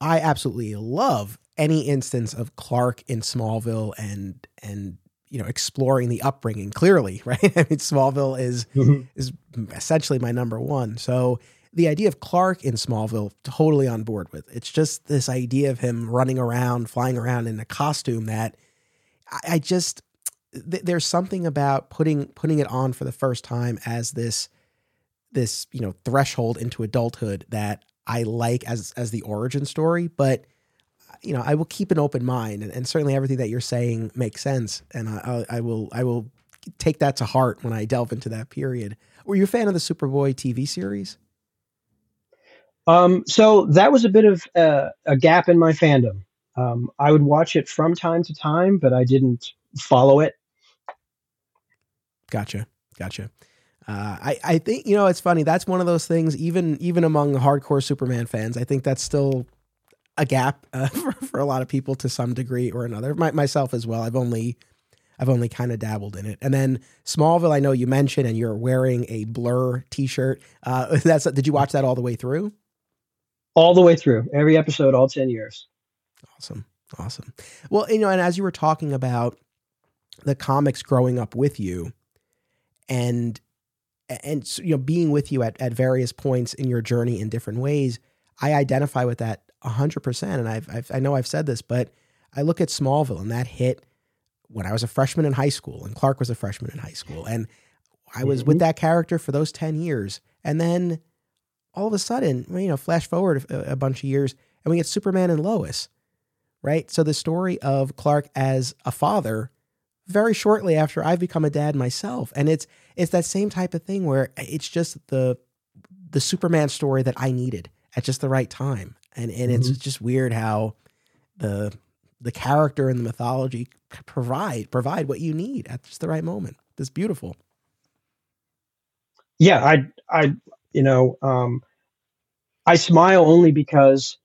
I absolutely love any instance of Clark in Smallville and and you know exploring the upbringing clearly, right? I mean Smallville is mm-hmm. is essentially my number one. So the idea of Clark in Smallville totally on board with. It's just this idea of him running around, flying around in a costume that I, I just th- there's something about putting putting it on for the first time as this this you know threshold into adulthood that I like as as the origin story, but you know I will keep an open mind, and, and certainly everything that you're saying makes sense, and I, I, I will I will take that to heart when I delve into that period. Were you a fan of the Superboy TV series? Um, so that was a bit of uh, a gap in my fandom. Um, I would watch it from time to time, but I didn't follow it. Gotcha, gotcha. Uh, I, I think you know it's funny. That's one of those things. Even even among hardcore Superman fans, I think that's still a gap uh, for, for a lot of people to some degree or another. My, myself as well. I've only I've only kind of dabbled in it. And then Smallville, I know you mentioned, and you're wearing a Blur T-shirt. Uh, that's did you watch that all the way through? All the way through, every episode, all ten years. Awesome, awesome. Well, you know, and as you were talking about the comics growing up with you, and and you know being with you at, at various points in your journey in different ways i identify with that hundred percent. And I've, I've, I know I've said this, but I look at Smallville and that hit when I was a freshman in high school and Clark was a freshman in high school. And I was mm-hmm. with that character for those 10 years. And then all of a sudden, you know, flash forward a, a bunch of years and we get Superman and Lois, right? So the story of Clark as a father very shortly after I've become a dad myself. And it's it's that same type of thing where it's just the the Superman story that I needed at just the right time. And and mm-hmm. it's just weird how the the character and the mythology provide provide what you need at just the right moment. It's beautiful. Yeah, I I you know, um I smile only because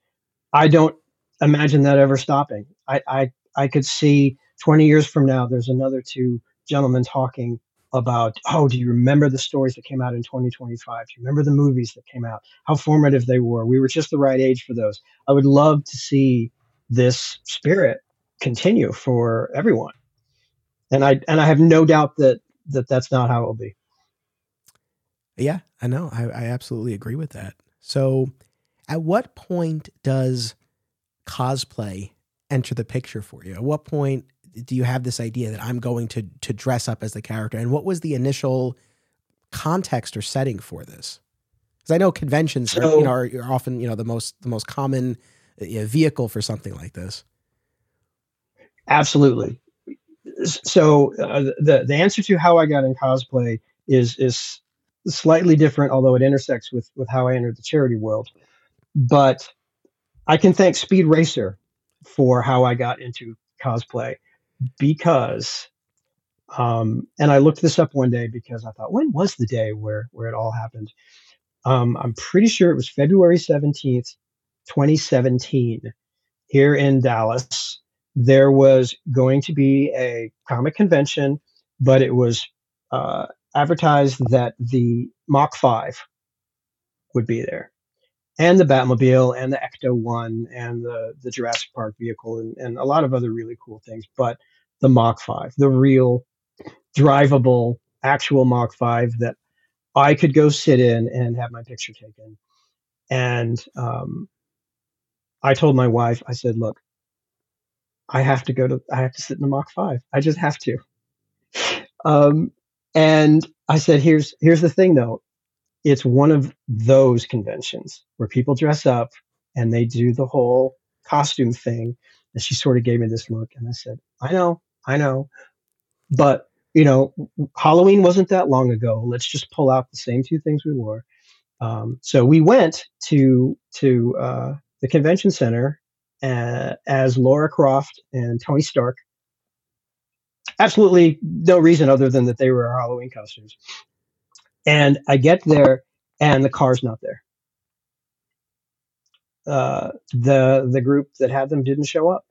I don't imagine that ever stopping. I I I could see 20 years from now there's another two gentlemen talking about oh do you remember the stories that came out in 2025 do you remember the movies that came out? How formative they were. We were just the right age for those. I would love to see this spirit continue for everyone. And i and i have no doubt that that that's not how it will be. Yeah i know. I, I absolutely agree with that. So at what point does cosplay enter the picture for you? At what point do you have this idea that i'm going to to dress up as the character? And what was the initial context or setting for this? Because i know conventions so, are, you know, are, are, often you know the most the most common you know, vehicle for something like this. Absolutely. So uh, the the answer to how I got in cosplay is is slightly different, although it intersects with with how I entered the charity world. But I can thank Speed Racer for how I got into cosplay because um, and I looked this up one day because I thought, when was the day where where it all happened? Um, I'm pretty sure it was February 17th, 2017, here in Dallas there was going to be a comic convention, but it was uh, advertised that the Mach 5 would be there, and the Batmobile, and the Ecto 1, and the, the Jurassic Park vehicle, and, and a lot of other really cool things. But the Mach 5, the real drivable, actual Mach 5 that I could go sit in and have my picture taken. And um, I told my wife, I said, look, I have to go to, I have to sit in the Mach 5. I just have to. Um, and I said, here's, here's the thing though. It's one of those conventions where people dress up and they do the whole costume thing. And she sort of gave me this look and I said, I know, I know, but you know, Halloween wasn't that long ago. Let's just pull out the same two things we wore. Um, so we went to to uh, the convention center uh, as Laura Croft and Tony Stark. Absolutely no reason other than that they were our Halloween costumes. And I get there, and the car's not there. Uh, the the group that had them didn't show up,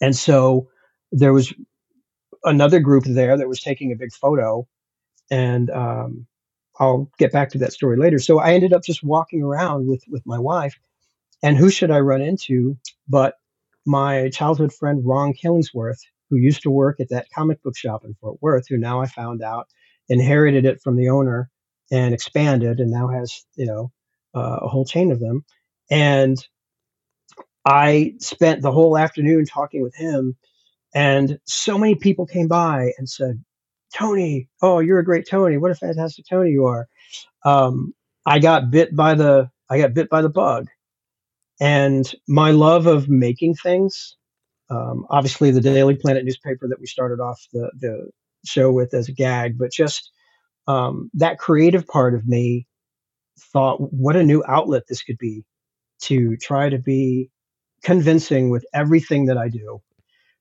and so there was another group there that was taking a big photo, and um, I'll get back to that story later. So I ended up just walking around with with my wife, and who should I run into but my childhood friend Ron Killingsworth, who used to work at that comic book shop in Fort Worth, who now I found out inherited it from the owner and expanded and now has, you know, uh, a whole chain of them. And I spent the whole afternoon talking with him, and so many people came by and said, Tony, oh, you're a great Tony. What a fantastic Tony you are. Um, I got bit by the I got bit by the bug and my love of making things, um, obviously the Daily Planet newspaper that we started off the, the show with as a gag, but just um, that creative part of me thought, what a new outlet this could be to try to be convincing with everything that I do.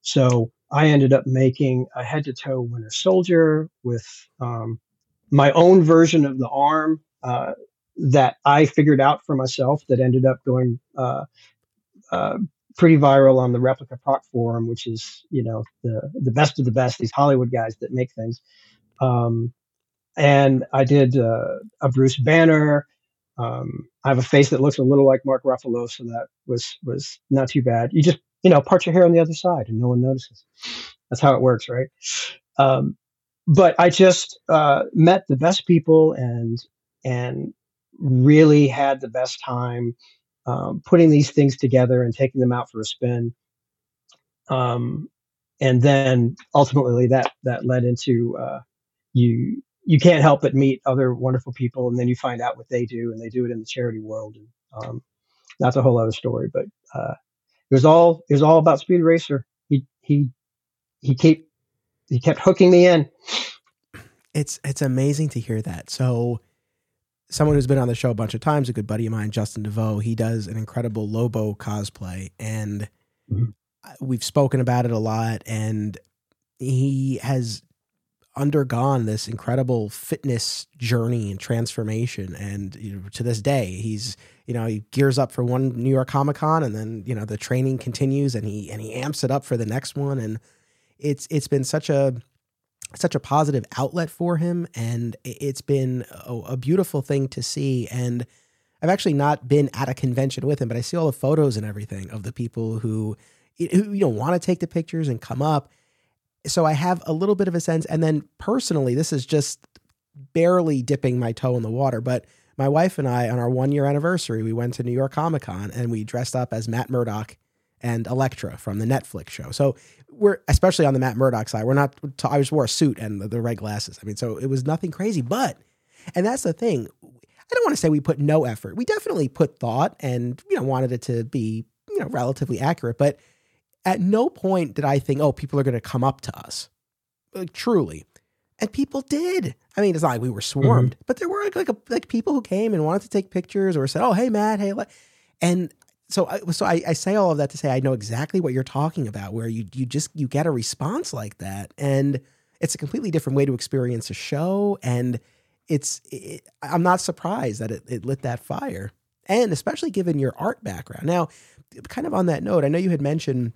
So I ended up making a head to toe Winter Soldier with um, my own version of the arm. Uh, that I figured out for myself that ended up going uh, uh, pretty viral on the Replica Prop forum, which is you know the the best of the best. These Hollywood guys that make things. Um, and I did uh, a Bruce Banner. Um, I have a face that looks a little like Mark Ruffalo, so that was was not too bad. You just you know part your hair on the other side, and no one notices. That's how it works, right? Um, but I just uh, met the best people and and really had the best time um, putting these things together and taking them out for a spin. Um, and then ultimately that that led into uh, you you can't help but meet other wonderful people, and then you find out what they do, and they do it in the charity world, and um, that's a whole other story. But uh, it was all it was all about Speed Racer. He he he kept he kept hooking me in. It's it's amazing to hear that. So someone who's been on the show a bunch of times, a good buddy of mine, Justin DeVoe, he does an incredible Lobo cosplay, and mm-hmm. we've spoken about it a lot. And he has undergone this incredible fitness journey and transformation, and you know, to this day, he's you know he gears up for one New York Comic Con, and then you know the training continues, and he and he amps it up for the next one, and it's it's been such a such a positive outlet for him and it's been a, a, beautiful thing to see and i've actually not been at a convention with him but i see all the photos and everything of the people who, who you know want to take the pictures and come up so i have a little bit of a sense and then personally this is just barely dipping my toe in the water but my wife and i on our one year anniversary we went to new york comic con and we dressed up as matt murdock and Elektra from the Netflix show. So we're especially on the Matt Murdock side. We're not. I just wore a suit and the, the red glasses. I mean, so it was nothing crazy. But and that's the thing. I don't want to say we put no effort. We definitely put thought and you know wanted it to be you know relatively accurate. But at no point did I think, oh, people are going to come up to us. Like truly. And people did. I mean, it's not like we were swarmed, mm-hmm. but there were like like, a, like people who came and wanted to take pictures or said, "Oh, hey Matt, hey," and so I, so I, I, say all of that to say I know exactly what you're talking about, where you you just you get a response like that, and it's a completely different way to experience a show, and it's it, I'm not surprised that it, it lit that fire, and especially given your art background. Now, kind of on that note, I know you had mentioned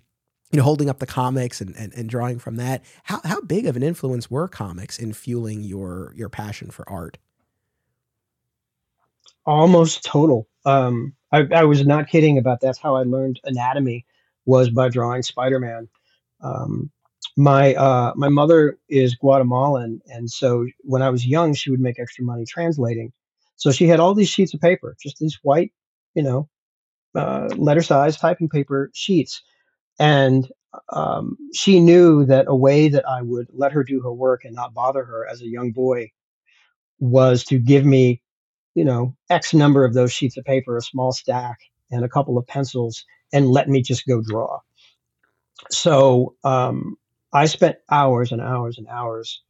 you know holding up the comics and, and, and drawing from that. How how big of an influence were comics in fueling your your passion for art? Almost total. Um, I, I, was not kidding about that's how I learned anatomy was by drawing Spider-Man. Um, my uh, my mother is Guatemalan, and so when I was young, she would make extra money translating. So she had all these sheets of paper, just these white, you know, uh, letter size typing paper sheets, and um, she knew that a way that I would let her do her work and not bother her as a young boy was to give me you know, X number of those sheets of paper, a small stack, and a couple of pencils, and let me just go draw. So um, I spent hours and hours and hours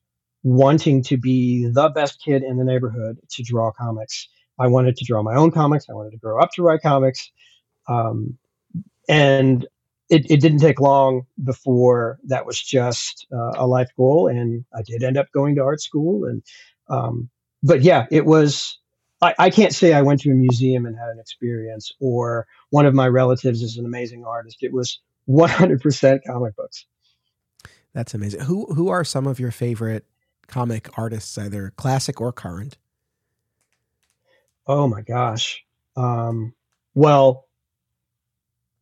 wanting to be the best kid in the neighborhood to draw comics. I wanted to draw my own comics. I wanted to grow up to write comics. Um, and it, it, didn't take long before that was just uh, a life goal. And I did end up going to art school. And, um, but yeah, it was, I, I can't say I went to a museum and had an experience, or one of my relatives is an amazing artist. It was 100% comic books. That's amazing. Who who are some of your favorite comic artists, either classic or current? Oh my gosh. Um, well,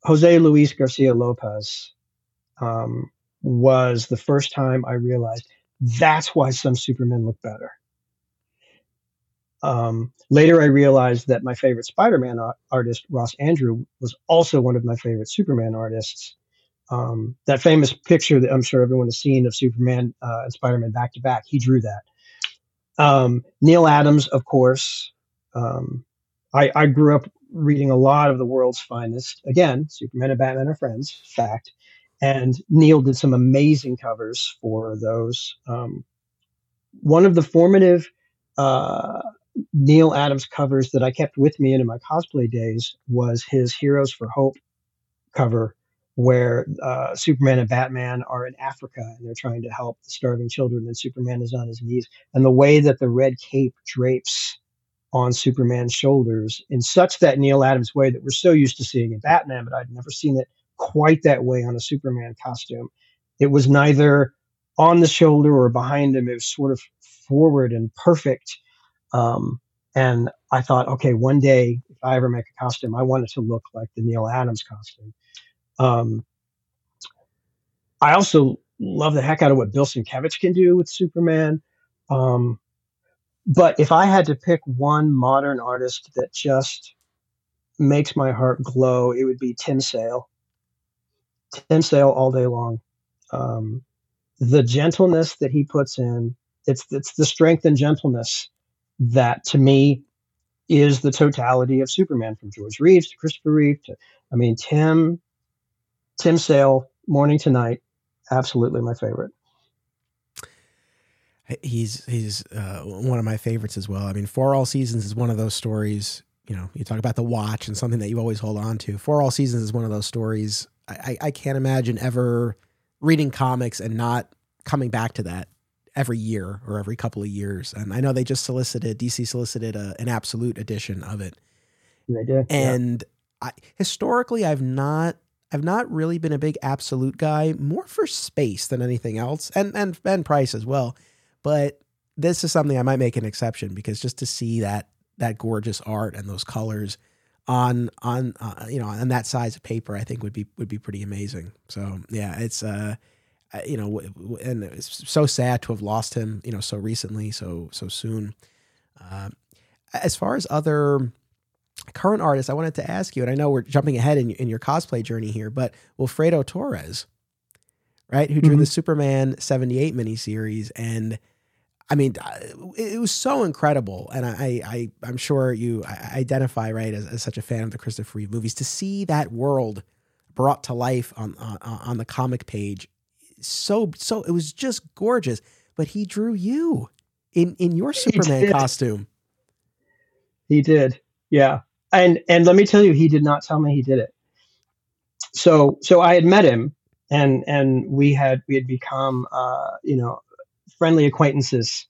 Jose Luis Garcia Lopez um, was the first time I realized that's why some Supermen look better. Um, later, I realized that my favorite Spider Man artist, Ross Andru, was also one of my favorite Superman artists. Um, that famous picture that I'm sure everyone has seen of Superman uh, and Spider Man back to back, he drew that. Um, Neal Adams, of course. Um, I, I, grew up reading a lot of the world's finest. Again, Superman and Batman are friends, fact. And Neal did some amazing covers for those. Um, one of the formative uh, Neal Adams covers that I kept with me into my cosplay days was his Heroes for Hope cover, where uh, Superman and Batman are in Africa and they're trying to help the starving children, and Superman is on his knees. And the way that the red cape drapes on Superman's shoulders in such that Neal Adams way that we're so used to seeing in Batman, but I'd never seen it quite that way on a Superman costume. It was neither on the shoulder or behind him, it was sort of forward and perfect um, and I thought, okay, one day if I ever make a costume, I want it to look like the Neal Adams costume. Um, I also love the heck out of what Bill Sienkiewicz can do with Superman. Um, but if I had to pick one modern artist that just makes my heart glow, it would be Tim Sale. Tim Sale all day long. Um, the gentleness that he puts in, it's it's the strength and gentleness that to me is the totality of Superman from George Reeves to Christopher Reeve to I mean Tim Tim Sale, Morning to Night, absolutely my favorite. He's he's uh, one of my favorites as well. I mean, For All Seasons is one of those stories. You know, you talk about the watch and something that you always hold on to. For All Seasons is one of those stories. I, I can't imagine ever reading comics and not coming back to that every year or every couple of years. And I know they just solicited DC solicited a, an absolute edition of it. They did, and yeah. I, historically, I've not I've not really been a big absolute guy, more for space than anything else, and and and price as well. But this is something I might make an exception because just to see that that gorgeous art and those colors on on uh, you know on that size of paper, I think would be would be pretty amazing. So yeah, it's uh you know and it's so sad to have lost him you know so recently so so soon. Uh, as far as other current artists, I wanted to ask you, and I know we're jumping ahead in, in your cosplay journey here, but Wilfredo Torres, right, who drew mm-hmm. the Superman 78 miniseries, and I mean, it was so incredible, and I, I I'm sure you identify right as, as such a fan of the Christopher Reeve movies. To see that world brought to life on on, on the comic page, so so it was just gorgeous. But he drew you in in your Superman costume. He did, yeah. And and let me tell you, he did not tell me he did it. So so I had met him, and and we had we had become uh, you know friendly acquaintances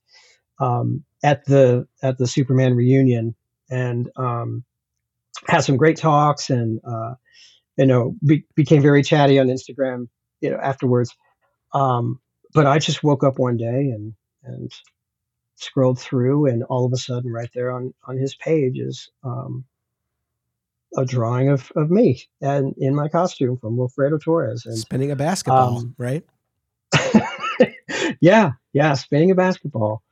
um, at the at the Superman reunion, and um, had some great talks, and uh, you know be, became very chatty on Instagram. You know afterwards, um, but I just woke up one day and and scrolled through, and all of a sudden, right there on on his page is um, a drawing of, of me and in my costume from Wilfredo Torres and spinning a basketball, um, right? yeah, yeah, spinning a basketball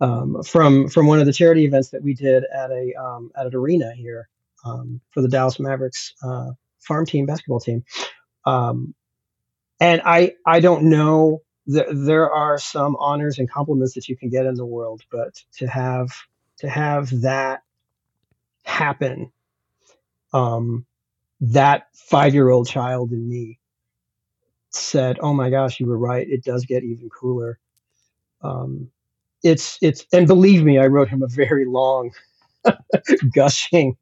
um, from from one of the charity events that we did at a um, at an arena here um, for the Dallas Mavericks uh, farm team basketball team. And I I don't know that there are some honors and compliments that you can get in the world, but to have to have that happen, um, that five year old child in me said, "Oh my gosh, you were right. It does get even cooler." Um, it's it's and believe me, I wrote him a very long, gushing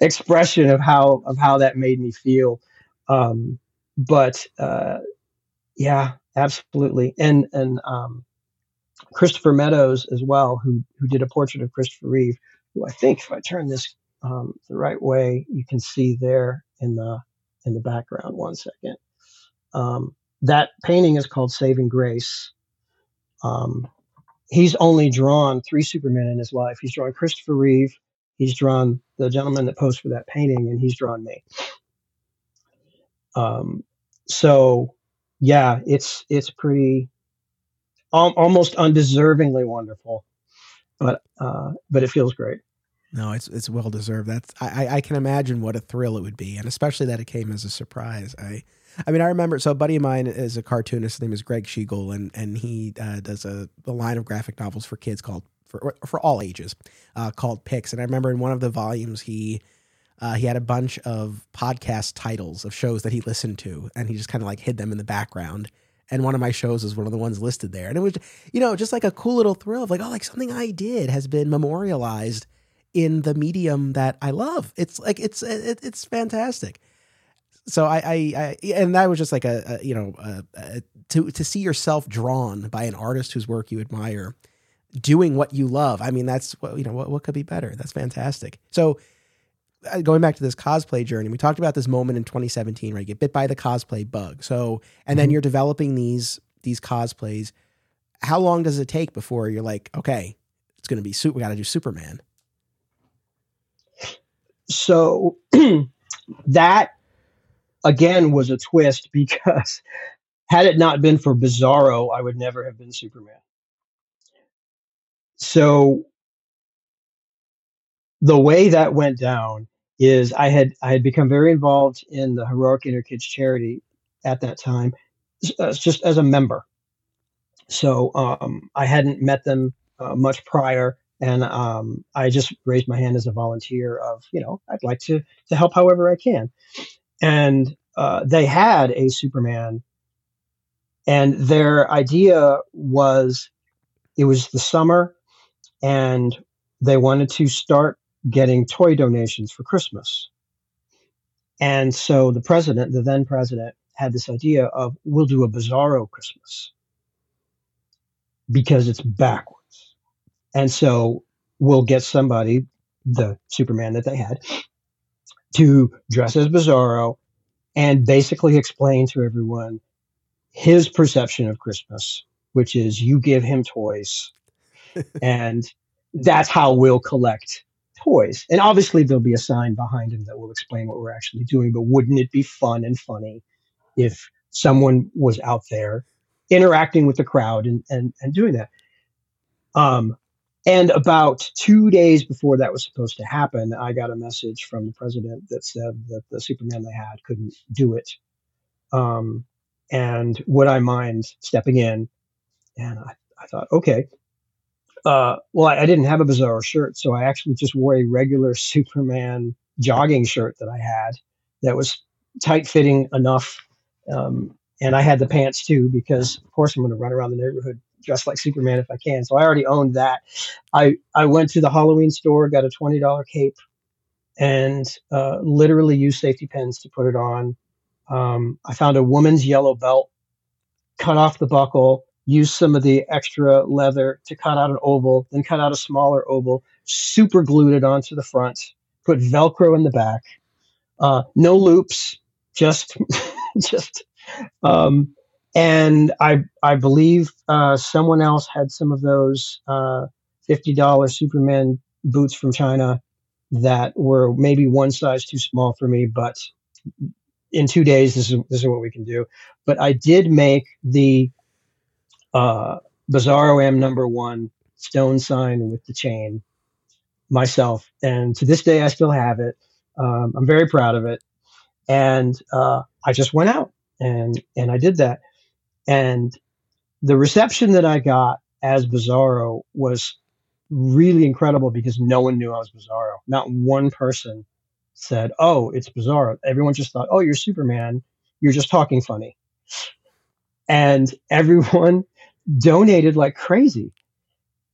expression of how of how that made me feel. Um, but uh, yeah, absolutely. And and um, Christopher Meadows as well, who who did a portrait of Christopher Reeve, who I think if I turn this um, the right way, you can see there in the in the background. One second. Um, that painting is called Saving Grace. Um, he's only drawn three Supermen in his life. He's drawn Christopher Reeve, he's drawn the gentleman that posed for that painting, and he's drawn me. Um, so yeah, it's it's pretty al- almost undeservingly wonderful, but uh, but it feels great. No, it's it's well deserved. That's I, I can imagine what a thrill it would be, and especially that it came as a surprise. I I mean, I remember. So, a buddy of mine is a cartoonist. His name is Gregg Schigiel, and and he uh, does a, a line of graphic novels for kids called for for all ages, uh, called Pix. And I remember in one of the volumes he uh, he had a bunch of podcast titles of shows that he listened to, and he just kind of like hid them in the background. And one of my shows was one of the ones listed there, and it was, you know, just like a cool little thrill of like, oh, like something I did has been memorialized in the medium that I love. It's like it's it, it's fantastic. So I, I, I, and that was just like a, a you know a, a, to to see yourself drawn by an artist whose work you admire, doing what you love. I mean, that's what you know. What what could be better? That's fantastic. So uh, going back to this cosplay journey, we talked about this moment in 2017, right? You get bit by the cosplay bug. So, and then mm-hmm. you're developing these these cosplays. How long does it take before you're like, okay, it's going to be suit. We got to do Superman. So that again was a twist because had it not been for Bizarro, I would never have been Superman. So the way that went down is I had I had become very involved in the Heroic Inner Kids charity at that time, uh, just as a member. So um, I hadn't met them uh, much prior, and um, I just raised my hand as a volunteer. Of you know, I'd like to to help however I can, and uh, they had a Superman, and their idea was it was the summer, and they wanted to start getting toy donations for Christmas. And so the president, the then president, had this idea of we'll do a bizarro Christmas because it's backwards. And so we'll get somebody, the Superman that they had, to dress as Bizarro and basically explain to everyone his perception of Christmas, which is you give him toys and that's how we'll collect toys. And obviously, there'll be a sign behind him that will explain what we're actually doing. But wouldn't it be fun and funny if someone was out there interacting with the crowd and, and, and doing that? Um, and about two days before that was supposed to happen, I got a message from the president that said that the Superman they had couldn't do it. Um, and would I mind stepping in? And I, I thought, okay, uh, well, I, I, didn't have a Bizarro shirt, so I actually just wore a regular Superman jogging shirt that I had that was tight fitting enough. Um, and I had the pants too, because of course I'm going to run around the neighborhood dressed like Superman if I can. So I already owned that. I, I went to the Halloween store, got a $20 cape, and uh, literally used safety pins to put it on. Um, I found a woman's yellow belt, cut off the buckle, use some of the extra leather to cut out an oval, then cut out a smaller oval, super glued it onto the front, put Velcro in the back, uh, no loops, just, just, um, and I, I believe uh, someone else had some of those uh, $50 Superman boots from China that were maybe one size too small for me, but in two days, this is, this is what we can do. But I did make the uh, Bizarro M number one stone sign with the chain myself. And to this day, I still have it. Um, I'm very proud of it. And uh, I just went out and, and I did that. And the reception that I got as Bizarro was really incredible because no one knew I was Bizarro. Not one person said, Oh, it's Bizarro. Everyone just thought, Oh, you're Superman. You're just talking funny. And everyone donated like crazy.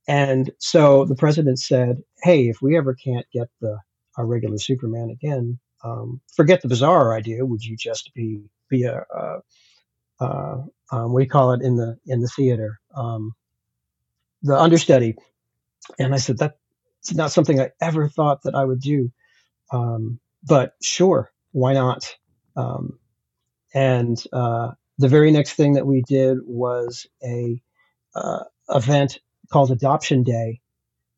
And so the president said, "Hey, if we ever can't get the our regular Superman again, um, forget the bizarre idea. Would you just be be a, a, a um, we call it in the in the theater um, the understudy?" And I said, "That's not something I ever thought that I would do, um, but sure, why not?" Um, and uh, the very next thing that we did was a uh, event called Adoption Day,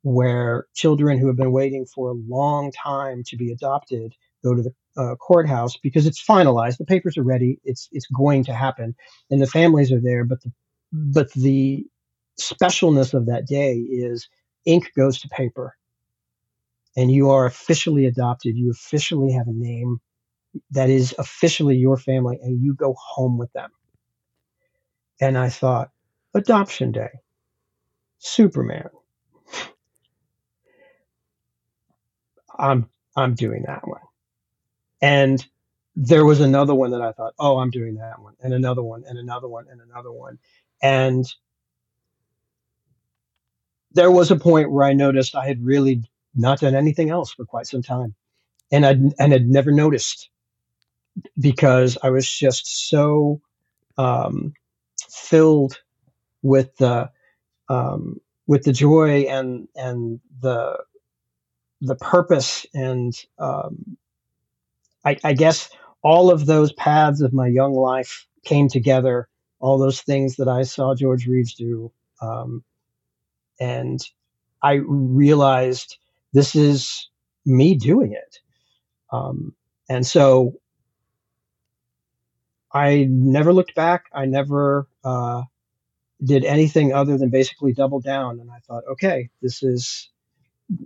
where children who have been waiting for a long time to be adopted go to the uh, courthouse because it's finalized. The papers are ready. It's it's going to happen, and the families are there. But the but the specialness of that day is ink goes to paper, and you are officially adopted. You officially have a name that is officially your family, and you go home with them. And I thought, Adoption Day, Superman. I'm I'm doing that one. And there was another one that I thought, oh, I'm doing that one, and another one, and another one, and another one. And there was a point where I noticed I had really not done anything else for quite some time. And I and had never noticed because I was just so um, filled with the um, with the joy and and the the purpose and um, I, I, guess all of those paths of my young life came together. All those things that I saw George Reeves do, um, and I realized this is me doing it. Um, and so I never looked back. I never uh, did anything other than basically double down. And I thought, okay, this is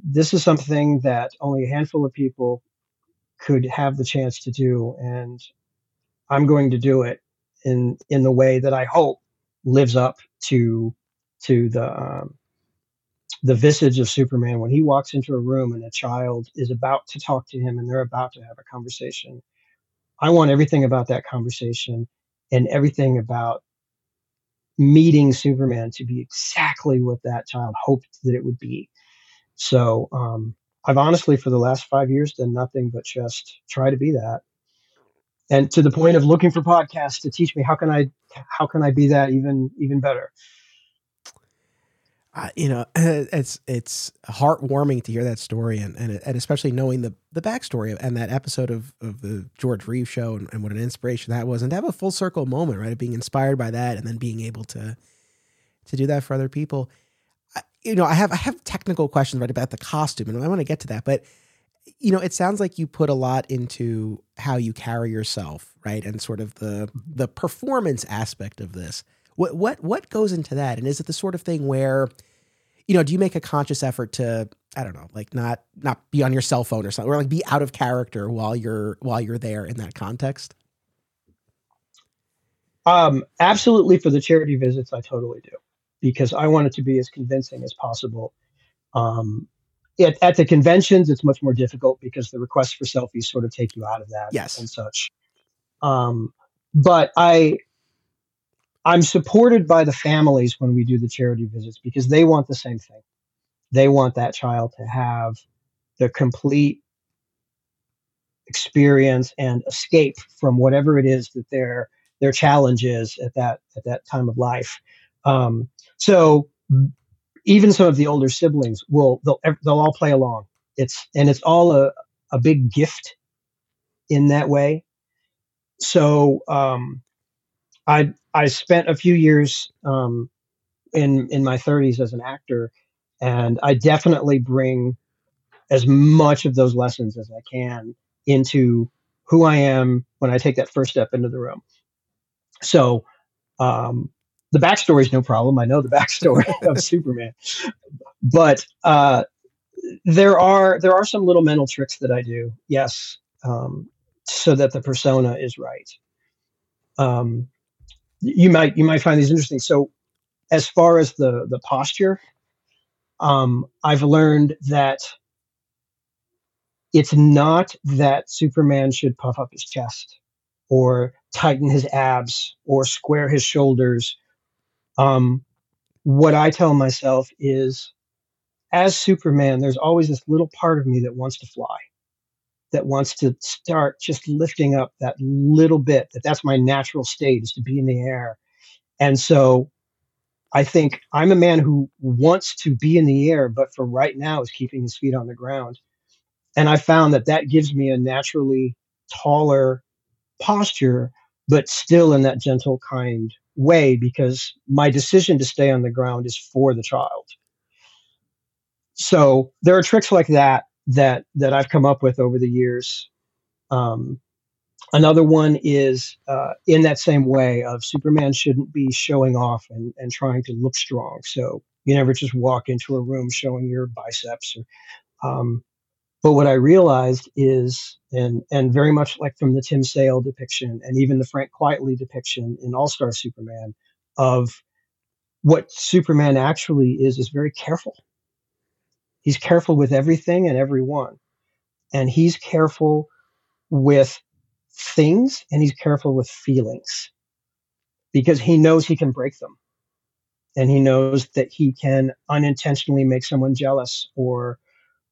this is something that only a handful of people could have the chance to do, and I'm going to do it in in the way that I hope lives up to to the um, the visage of Superman when he walks into a room and a child is about to talk to him and they're about to have a conversation. I want everything about that conversation and everything about meeting Superman to be exactly what that child hoped that it would be. So um, I've honestly, for the last five years, done nothing but just try to be that. And to the point of looking for podcasts to teach me how can I how can I be that even even better. Uh, you know, it's it's heartwarming to hear that story, and and, and especially knowing the the backstory and that episode of of the George Reeves show, and, and what an inspiration that was, and to have a full circle moment, right, of being inspired by that, and then being able to to do that for other people. I, you know, I have I have technical questions right about the costume, and I want to get to that, but you know, it sounds like you put a lot into how you carry yourself, right, and sort of the the performance aspect of this. What what what goes into that? And is it the sort of thing where, you know, do you make a conscious effort to I don't know, like not not be on your cell phone or something, or like be out of character while you're while you're there in that context? Um, absolutely. For the charity visits, I totally do because I want it to be as convincing as possible. Um, at, at the conventions, it's much more difficult because the requests for selfies sort of take you out of that yes. and such. Um, but I I'm supported by the families when we do the charity visits because they want the same thing. They want that child to have the complete experience and escape from whatever it is that their their challenge is at that at that time of life. Um, so even some of the older siblings will they'll they'll all play along. It's and it's all a a big gift in that way. So um, I I spent a few years um, in in my 30s as an actor, and I definitely bring as much of those lessons as I can into who I am when I take that first step into the room. So um, the backstory is no problem. I know the backstory of Superman, but uh, there are there are some little mental tricks that I do. Yes, um, so that the persona is right. Um, you might you might find these interesting. So, as far as the the posture, um, I've learned that it's not that Superman should puff up his chest or tighten his abs or square his shoulders. Um, what I tell myself is, as Superman, there's always this little part of me that wants to fly that wants to start just lifting up that little bit that that's my natural state is to be in the air. And so i think i'm a man who wants to be in the air but for right now is keeping his feet on the ground. And i found that that gives me a naturally taller posture but still in that gentle kind way because my decision to stay on the ground is for the child. So there are tricks like that that that I've come up with over the years. Um, another one is uh, in that same way of Superman shouldn't be showing off and, and trying to look strong. So you never just walk into a room showing your biceps. Or, um, but what I realized is, and and very much like from the Tim Sale depiction and even the Frank Quitely depiction in All Star Superman, of what Superman actually is, is very careful He's careful with everything and everyone. And he's careful with things and he's careful with feelings because he knows he can break them. And he knows that he can unintentionally make someone jealous or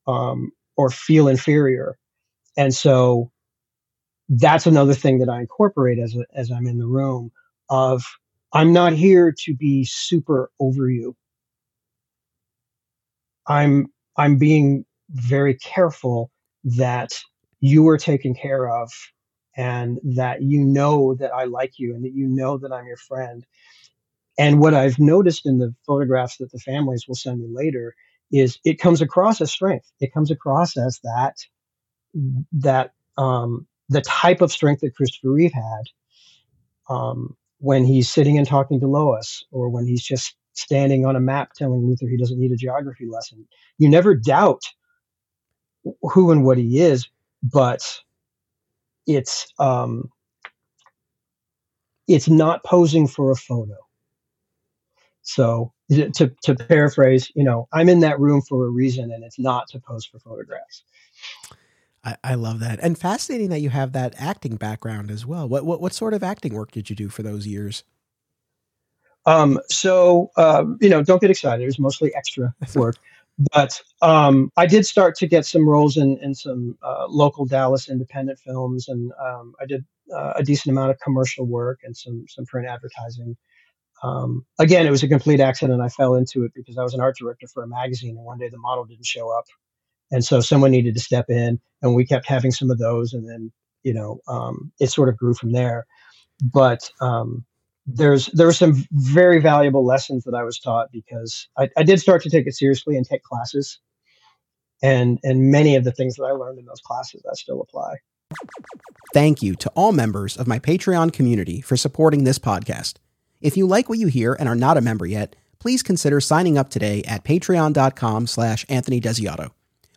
um, or feel inferior. And so that's another thing that I incorporate as a, as I'm in the room of I'm not here to be super over you. I'm I'm being very careful that you are taken care of and that you know that I like you and that you know that I'm your friend. And what I've noticed in the photographs that the families will send me later is it comes across as strength. It comes across as that that um, the type of strength that Christopher Reeve had um, when he's sitting and talking to Lois, or when he's just standing on a map telling Luthor he doesn't need a geography lesson. You never doubt who and what he is, but it's um, it's not posing for a photo. So to to paraphrase, you know, I'm in that room for a reason, and it's not to pose for photographs. I, I love that, and fascinating that you have that acting background as well. What what what sort of acting work did you do for those years? Um, so uh, you know, don't get excited. It was mostly extra work, but um, I did start to get some roles in in some uh, local Dallas independent films, and um, I did uh, a decent amount of commercial work and some some print advertising. Um, again, it was a complete accident. I fell into it because I was an art director for a magazine, and one day the model didn't show up, and so someone needed to step in, and we kept having some of those, and then you know um, it sort of grew from there. But um, there's there were some very valuable lessons that I was taught because I, I did start to take it seriously and take classes, and and many of the things that I learned in those classes I still apply. Thank you to all members of my Patreon community for supporting this podcast. If you like what you hear and are not a member yet, please consider signing up today at patreon.com slash Anthony Desiato.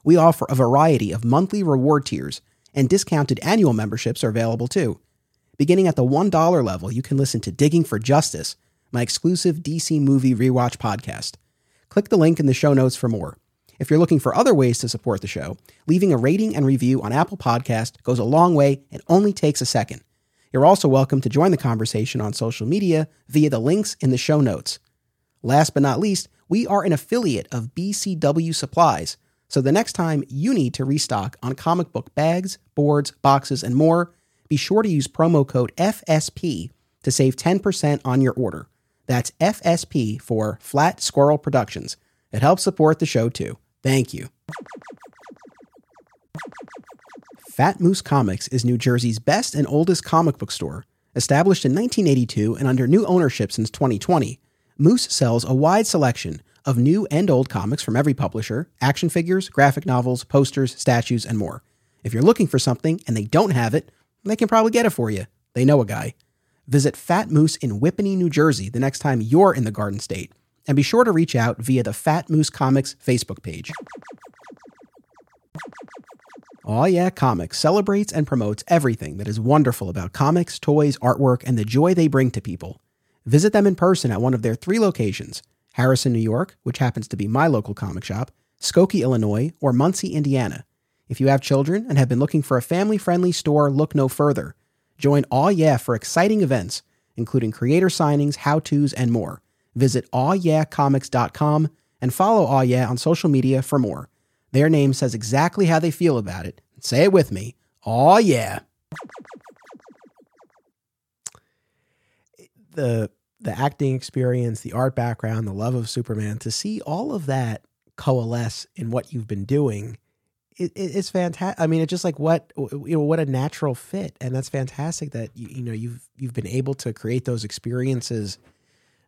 We offer a variety of monthly reward tiers, and discounted annual memberships are available too. Beginning at the $1 level, you can listen to Digging for Justice, my exclusive DC movie rewatch podcast. Click the link in the show notes for more. If you're looking for other ways to support the show, leaving a rating and review on Apple Podcast goes a long way and only takes a second. You're also welcome to join the conversation on social media via the links in the show notes. Last but not least, we are an affiliate of BCW Supplies, so the next time you need to restock on comic book bags, boards, boxes, and more, be sure to use promo code FSP to save 10% on your order. That's FSP for Flat Squirrel Productions. It helps support the show too. Thank you. Fat Moose Comics is New Jersey's best and oldest comic book store. Established in 1982 and under new ownership since 2020, Moose sells a wide selection of new and old comics from every publisher, action figures, graphic novels, posters, statues, and more. If you're looking for something and they don't have it, they can probably get it for you. They know a guy. Visit Fat Moose in Whippany, New Jersey the next time you're in the Garden State. And be sure to reach out via the Fat Moose Comics Facebook page. Aw Yeah Comics celebrates and promotes everything that is wonderful about comics, toys, artwork, and the joy they bring to people. Visit them in person at one of their three locations Harrison, New York, which happens to be my local comic shop, Skokie, Illinois, or Muncie, Indiana. If you have children and have been looking for a family friendly store, look no further. Join Aw Yeah for exciting events, including creator signings, how to's, and more. Visit awyeahcomics.com and follow Aw Yeah on social media for more. Their name says exactly how they feel about it. Say it with me. Aw Yeah. The the acting experience, the art background, the love of Superman, to see all of that coalesce in what you've been doing it, it's fantastic. I mean, it's just like what you know, what a natural fit, and that's fantastic that you you know you've you've been able to create those experiences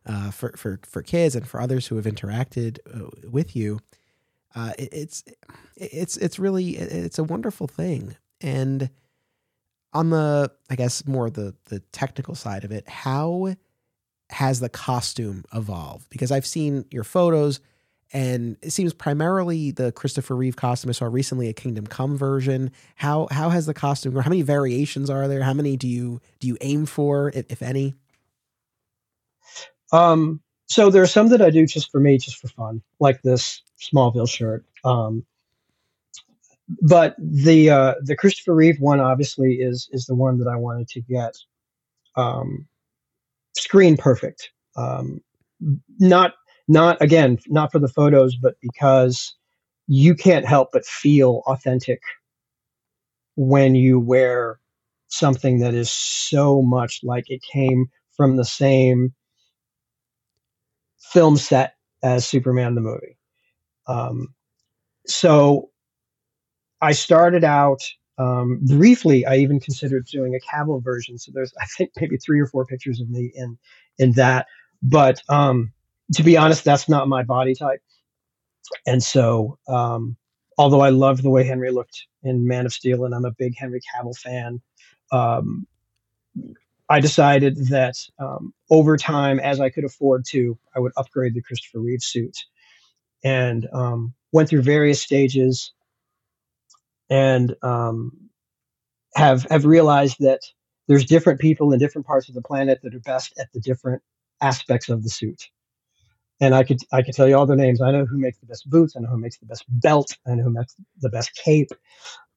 uh, for for for kids and for others who have interacted uh, with you. Uh, it, it's it's it's really it's a wonderful thing, and on the I guess more the the technical side of it, how has the costume evolved? Because I've seen your photos and it seems primarily the Christopher Reeve costume I saw recently a Kingdom Come version. How how has the costume? How many variations are there? How many do you do you aim for, if, if any? Um, so there are some that I do just for me, just for fun, like this Smallville shirt. Um, but the uh, the Christopher Reeve one obviously is is the one that I wanted to get um, screen perfect. Um, not not again not for the photos but because you can't help but feel authentic when you wear something that is so much like it came from the same film set as Superman the movie. Um, so I started out um, briefly. I even considered doing a Cavill version. So there's I think maybe three or four pictures of me in in that. But um, to be honest, that's not my body type. And so, um, although I loved the way Henry looked in Man of Steel, and I'm a big Henry Cavill fan, um, I decided that um, over time, as I could afford to, I would upgrade the Christopher Reeve suit, and um, went through various stages, and um, have have realized that there's different people in different parts of the planet that are best at the different aspects of the suit. And I could I could tell you all their names. I know who makes the best boots. Know who makes the best belt. Know who makes the best cape.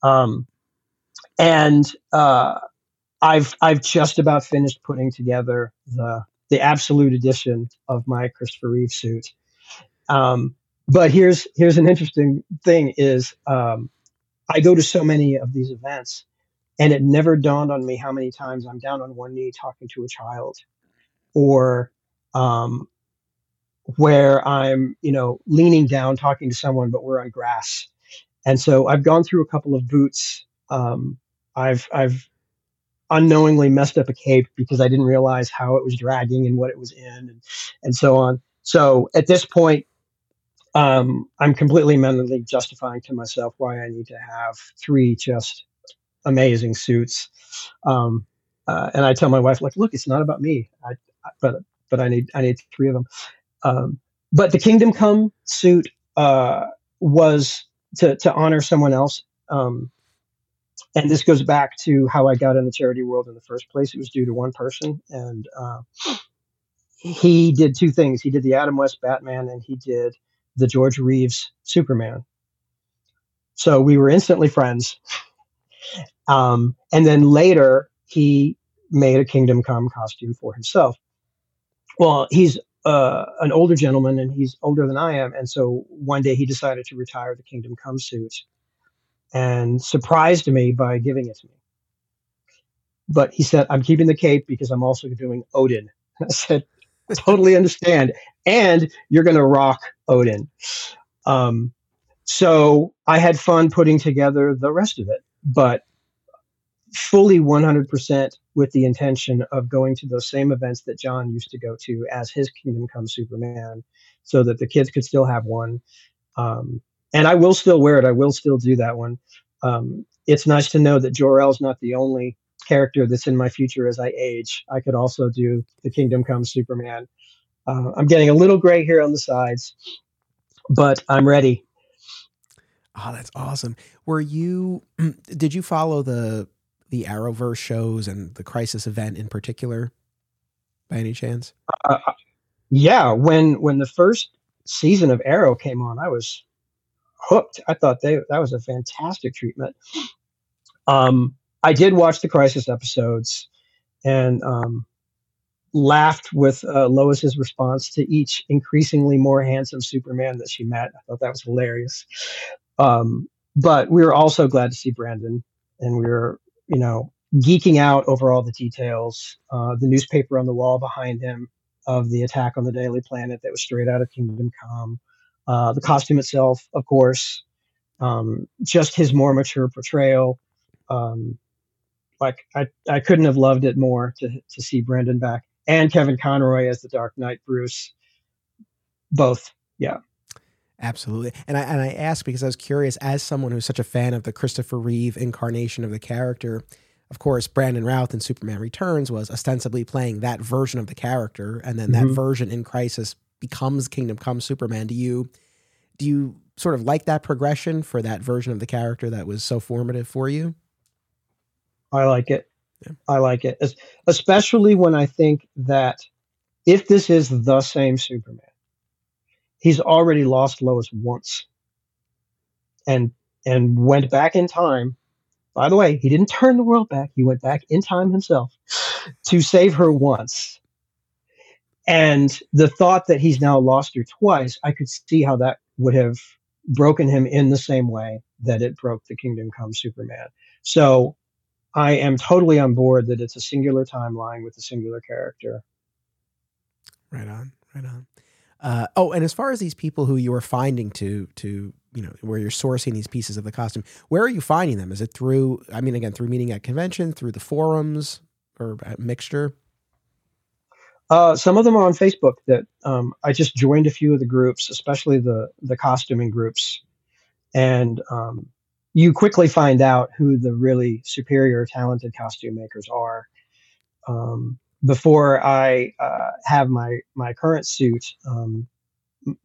Um, and uh, I've I've just about finished putting together the the absolute edition of my Christopher Reeve suit. Um, but here's here's an interesting thing: is um, I go to so many of these events, and it never dawned on me how many times I'm down on one knee talking to a child, or um, where I'm you know leaning down talking to someone, but we're on grass. And so I've gone through a couple of boots. Um, I've I've unknowingly messed up a cape because I didn't realize how it was dragging and what it was in and, and so on. So at this point, um, I'm completely mentally justifying to myself why I need to have three just amazing suits. Um, uh, and I tell my wife, like, look, it's not about me, I, I, but but I need I need three of them. Um, but the Kingdom Come suit uh, was to to honor someone else. Um, and this goes back to how I got in the charity world in the first place. It was due to one person, and uh, he did two things. He did the Adam West Batman, and he did the George Reeves Superman. So we were instantly friends. Um, and then later, he made a Kingdom Come costume for himself. Well, he's uh, an older gentleman, and he's older than I am, and so one day he decided to retire the Kingdom Come suit and surprised me by giving it to me. But he said, I'm keeping the cape because I'm also doing Odin. I said, totally understand. And you're going to rock Odin. Um, so I had fun putting together the rest of it, but fully 100% with the intention of going to those same events that John used to go to as his Kingdom Come Superman so that the kids could still have one. Um, and I will still wear it. I will still do that one. Um, it's nice to know that Jor El's not the only character that's in my future as I age. I could also do the Kingdom Come Superman. Uh, I'm getting a little gray here on the sides, but I'm ready. Oh, that's awesome. Were you? Did you follow the the Arrowverse shows and the Crisis event in particular, by any chance? Uh, yeah, when when the first season of Arrow came on, I was hooked. I thought they that was a fantastic treatment. Um, I did watch the Crisis episodes and um, laughed with uh, Lois's response to each increasingly more handsome Superman that she met. I thought that was hilarious. Um, but we were also glad to see Brandon, and we were, you know, geeking out over all the details. Uh, the newspaper on the wall behind him of the attack on the Daily Planet that was straight out of Kingdom Come. Uh, the costume itself, of course, um, just his more mature portrayal. Um, like I, I couldn't have loved it more to to see Brandon back and Kevin Conroy as the Dark Knight Bruce. Both, yeah. Absolutely. And I and I ask because I was curious as someone who's such a fan of the Christopher Reeve incarnation of the character. Of course, Brandon Routh in Superman Returns was ostensibly playing that version of the character, and then that mm-hmm. version in Crisis becomes Kingdom Come Superman. Do you do you sort of like that progression for that version of the character that was so formative for you? I like it. Yeah. I like it, especially when I think that if this is the same Superman, he's already lost Lois once, and and went back in time. By the way, he didn't turn the world back; he went back in time himself to save her once. And the thought that he's now lost her twice, I could see how that would have broken him in the same way that it broke the Kingdom Come Superman. So I am totally on board that it's a singular timeline with a singular character. Right on, right on. Uh, oh, and as far as these people who you are finding to to you know where you're sourcing these pieces of the costume, where are you finding them? Is it through? I mean, again, through meeting at convention, through the forums, or mixture? Uh, some of them are on Facebook. That um, I just joined a few of the groups, especially the the costuming groups, and um, you quickly find out who the really superior, talented costume makers are. Um, before I uh, have my my current suit, um, and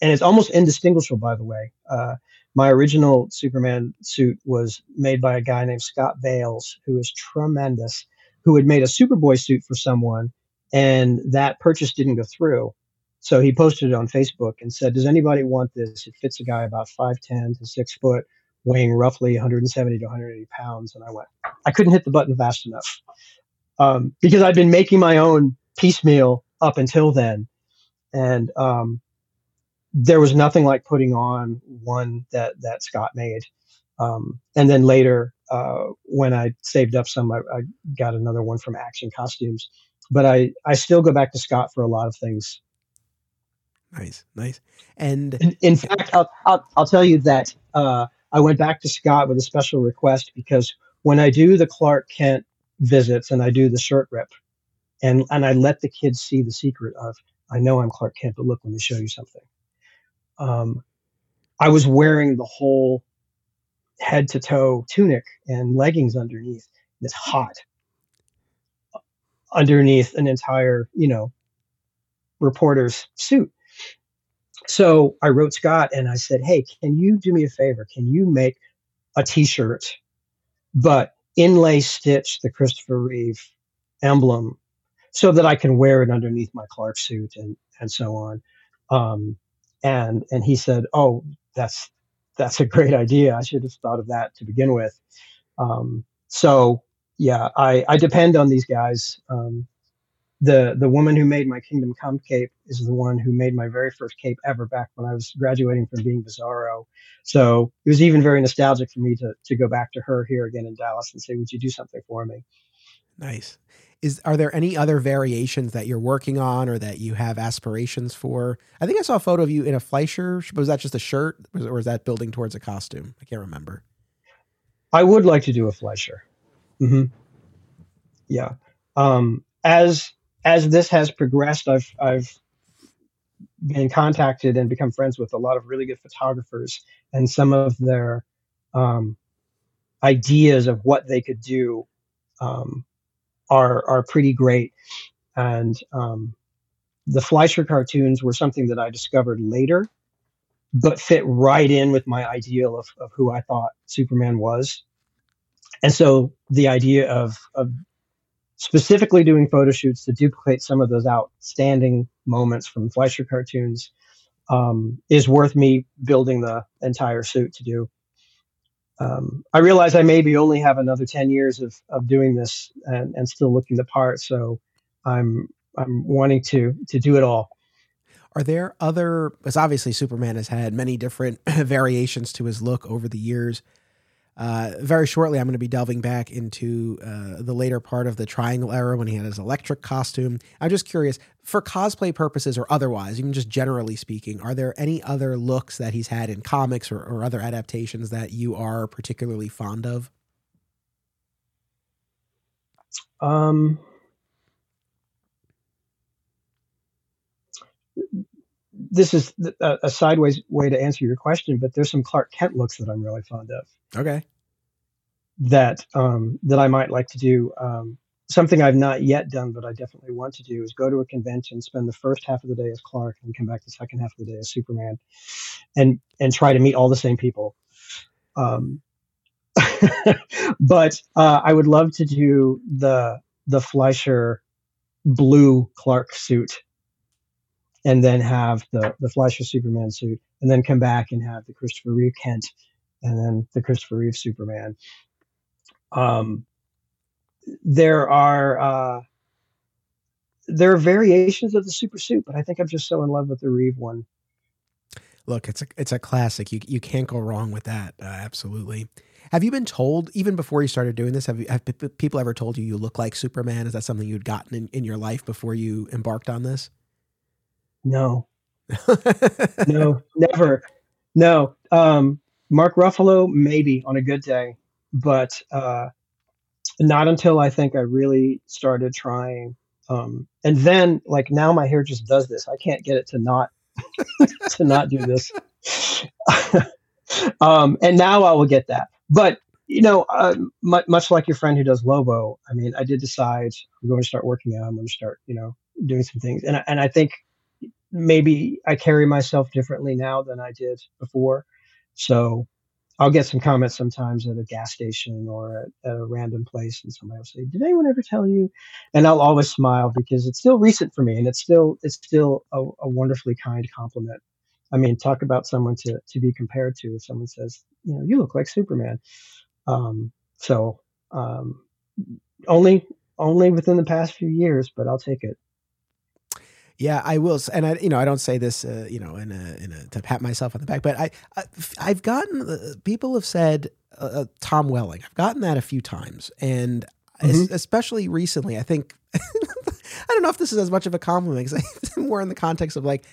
it's almost indistinguishable, by the way. Uh, my original Superman suit was made by a guy named Scott Bales, who is tremendous, who had made a Superboy suit for someone, and that purchase didn't go through. So he posted it on Facebook and said, "Does anybody want this? It fits a guy about five ten to six foot, weighing roughly 170 to 180 pounds." And I went, I couldn't hit the button fast enough um, because I'd been making my own piecemeal up until then, and um, there was nothing like putting on one that that Scott made. Um, and then later, uh, when I saved up some, I, I, got another one from Action Costumes. But I I still go back to Scott for a lot of things. Nice, nice. And in, in fact, I'll, I'll, I'll tell you that uh, I went back to Scott with a special request because when I do the Clark Kent visits and I do the shirt rip, and and I let the kids see the secret of I know I'm Clark Kent, but look, let me show you something. Um, I was wearing the whole head to toe tunic and leggings underneath. It's hot underneath an entire, you know, reporter's suit. So I wrote Scott and I said, Hey, can you do me a favor? Can you make a t shirt, but inlay stitch the Christopher Reeve emblem so that I can wear it underneath my Clark suit and, and so on? Um, and, and he said, Oh, that's, that's a great idea. I should have thought of that to begin with. Um, so yeah, I, I depend on these guys. Um, the the woman who made my Kingdom Come cape is the one who made my very first cape ever back when I was graduating from being Bizarro. So it was even very nostalgic for me to to go back to her here again in Dallas and say, "Would you do something for me?" Nice. Is are there any other variations that you're working on or that you have aspirations for? I think I saw a photo of you in a Fleischer. Was that just a shirt, or was that building towards a costume? I can't remember. I would like to do a Fleischer. Mm-hmm. Yeah. Um, as as this has progressed, I've I've been contacted and become friends with a lot of really good photographers, and some of their um, ideas of what they could do um, are are pretty great. And um, the Fleischer cartoons were something that I discovered later, but fit right in with my ideal of, of who I thought Superman was. And so the idea of, of specifically doing photo shoots to duplicate some of those outstanding moments from Fleischer cartoons um, is worth me building the entire suit to do. Um, I realize I maybe only have another 10 years of, of doing this and, and still looking the part. So I'm, I'm wanting to, to do it all. Are there other, because obviously Superman has had many different variations to his look over the years. Uh, very shortly, I'm going to be delving back into uh, the later part of the Triangle era when he had his electric costume. I'm just curious, for cosplay purposes or otherwise, even just generally speaking, are there any other looks that he's had in comics or, or other adaptations that you are particularly fond of? Um, this is a, a, sideways way to answer your question, but there's some Clark Kent looks that I'm really fond of. Okay. That um, that I might like to do. Um, something I've not yet done, but I definitely want to do is go to a convention, spend the first half of the day as Clark, and come back the second half of the day as Superman, and and try to meet all the same people. Um, but uh, I would love to do the the Fleischer blue Clark suit and then have the the Fleischer Superman suit, and then come back and have the Christopher Reeve Kent, and then the Christopher Reeve Superman. Um, there are uh, there are variations of the super suit, but I think I'm just so in love with the Reeve one. Look, it's a it's a classic. You you can't go wrong with that. Uh, absolutely. Have you been told even before you started doing this? Have you have people ever told you you look like Superman? Is that something you'd gotten in, in your life before you embarked on this? No. no, never. No. Um, Mark Ruffalo, maybe on a good day, but uh, not until I think I really started trying. Um, and then, like now, my hair just does this. I can't get it to not to not do this. um, and now I will get that. But you know, uh, much, much like your friend who does Lobo, I mean, I did decide I'm going to start working out. I'm going to start, you know, doing some things. And and I think maybe I carry myself differently now than I did before. So I'll get some comments sometimes at a gas station or at, at, a random place, and somebody will say, "Did anyone ever tell you?" And I'll always smile because it's still recent for me, and it's still it's still a, a wonderfully kind compliment. I mean, talk about someone to to be compared to. If someone says, "You know, you look like Superman," um, so um, only only within the past few years, but I'll take it. Yeah, I will, and I, you know, I don't say this, uh, you know, in a, in a to pat myself on the back, but I, I have gotten uh, people have said uh, uh, Tom Welling. I've gotten that a few times, and mm-hmm. especially recently, I think I don't know if this is as much of a compliment because more in the context of like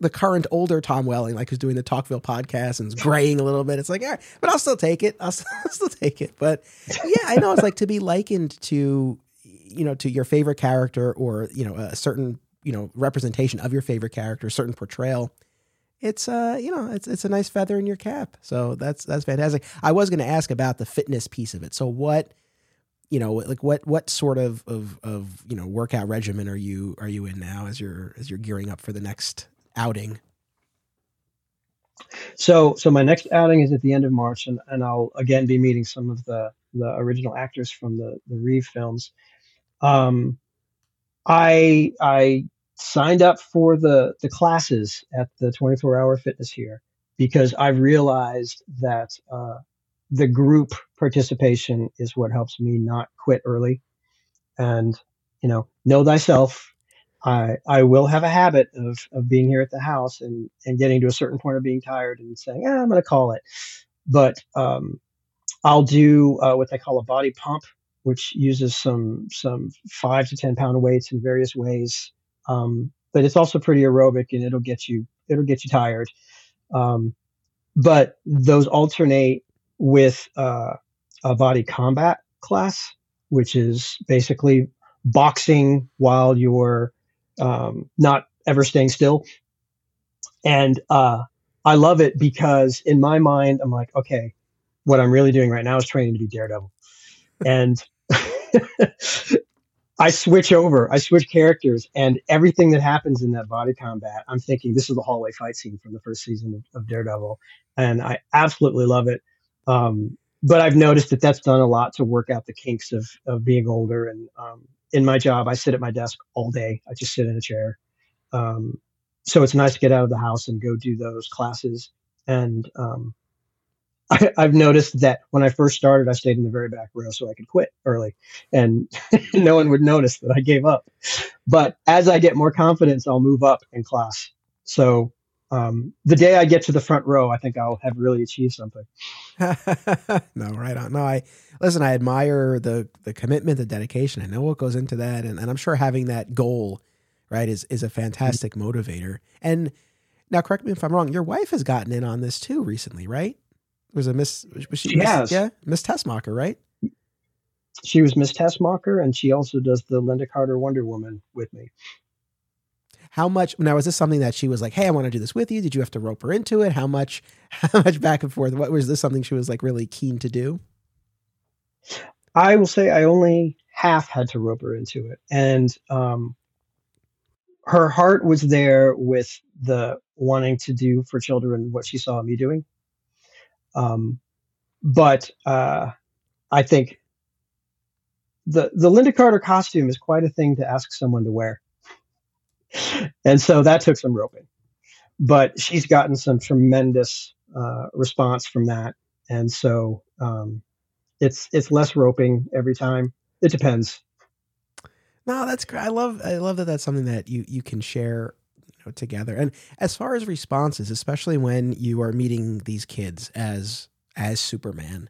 the current older Tom Welling, like who's doing the Talkville podcast and is graying a little bit. It's like, all right, but I'll still take it. I'll still, I'll still take it. But yeah, I know it's like to be likened to, you know, to your favorite character or you know a certain you know representation of your favorite character, certain portrayal, it's uh you know it's it's a nice feather in your cap. So that's that's fantastic. I was going to ask about the fitness piece of it. So what you know like what what sort of of of you know workout regimen are you are you in now as you're as you're gearing up for the next outing? So so my next outing is at the end of March and, and I'll again be meeting some of the the original actors from the the Reeve films. Um I I signed up for the the classes at the 24 hour fitness here because I've realized that uh, the group participation is what helps me not quit early. And you know, know thyself. I I will have a habit of of being here at the house and and getting to a certain point of being tired and saying, ah, I'm going to call it. But um, I'll do uh, what they call a body pump, which uses some some five to ten pound weights in various ways um, but it's also pretty aerobic and it'll get you it'll get you tired. Um, but those alternate with uh, a body combat class, which is basically boxing while you're um, not ever staying still. And uh, I love it because in my mind, I'm like, okay, what I'm really doing right now is training to be Daredevil. And I switch over, I switch characters, and everything that happens in that body combat, I'm thinking this is the hallway fight scene from the first season of, of Daredevil, and I absolutely love it. Um, but I've noticed that that's done a lot to work out the kinks of of being older. And um, in my job, I sit at my desk all day. I just sit in a chair. Um, so it's nice to get out of the house and go do those classes. And um, I, have noticed that when I first started, I stayed in the very back row so I could quit early, and no one would notice that I gave up. But as I get more confidence, I'll move up in class. So um, the day I get to the front row, I think I'll have really achieved something. no, right on. No, I listen. I admire the the commitment, the dedication. I know what goes into that, and, and I'm sure having that goal, right, is is a fantastic mm-hmm. motivator. And now, correct me if I'm wrong. Your wife has gotten in on this too recently, right? Was a Miss. Was she? she miss, has. Yeah, Miss Tessmacher, right? She was Miss Tessmacher, and she also does the Lynda Carter Wonder Woman with me. How much now is this something that she was like, "Hey, I want to do this with you"? Did you have to rope her into it? How much? How much back and forth? What was this something she was like really keen to do? I will say I only half had to rope her into it, and um, her heart was there with the wanting to do for children what she saw me doing. Um, but uh, I think the the Lynda Carter costume is quite a thing to ask someone to wear, and so that took some roping. But she's gotten some tremendous uh, response from that, and so um, it's it's less roping every time. It depends. No, that's great. I love I love that that's something that you you can share together. And as far as responses, especially when you are meeting these kids as as Superman,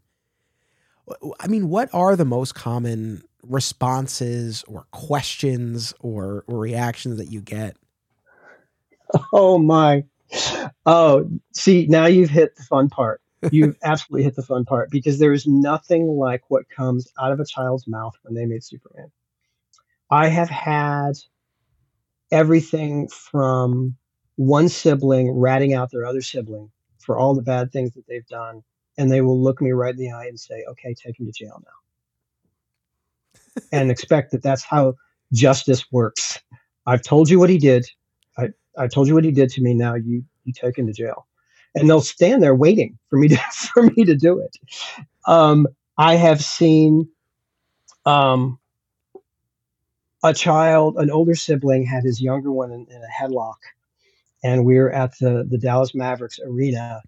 I mean, what are the most common responses or questions or, or reactions that you get? Oh my. Oh, see, now you've hit the fun part. You've absolutely hit the fun part because there is nothing like what comes out of a child's mouth when they meet Superman. I have had everything from one sibling ratting out their other sibling for all the bad things that they've done. And they will look me right in the eye and say, okay, take him to jail now. and expect that that's how justice works. I've told you what he did. I, I told you what he did to me. Now you, you take him to jail. and they'll stand there waiting for me to for me to do it. Um, I have seen um, a child, an older sibling, had his younger one in, in a headlock, and we were at the the Dallas Mavericks arena,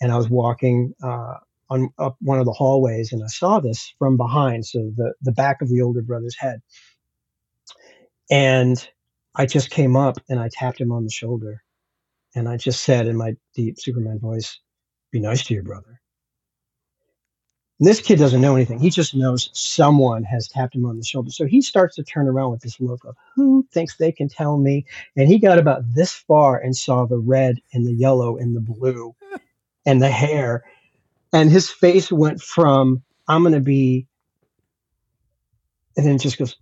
and I was walking uh, on up one of the hallways, and I saw this from behind, so the the back of the older brother's head, and I just came up and I tapped him on the shoulder, and I just said in my deep Superman voice, "Be nice to your brother." And this kid doesn't know anything. He just knows someone has tapped him on the shoulder. So he starts to turn around with this look of who thinks they can tell me. And he got about this far and saw the red and the yellow and the blue and the hair. And his face went from, I'm going to be, and then just goes,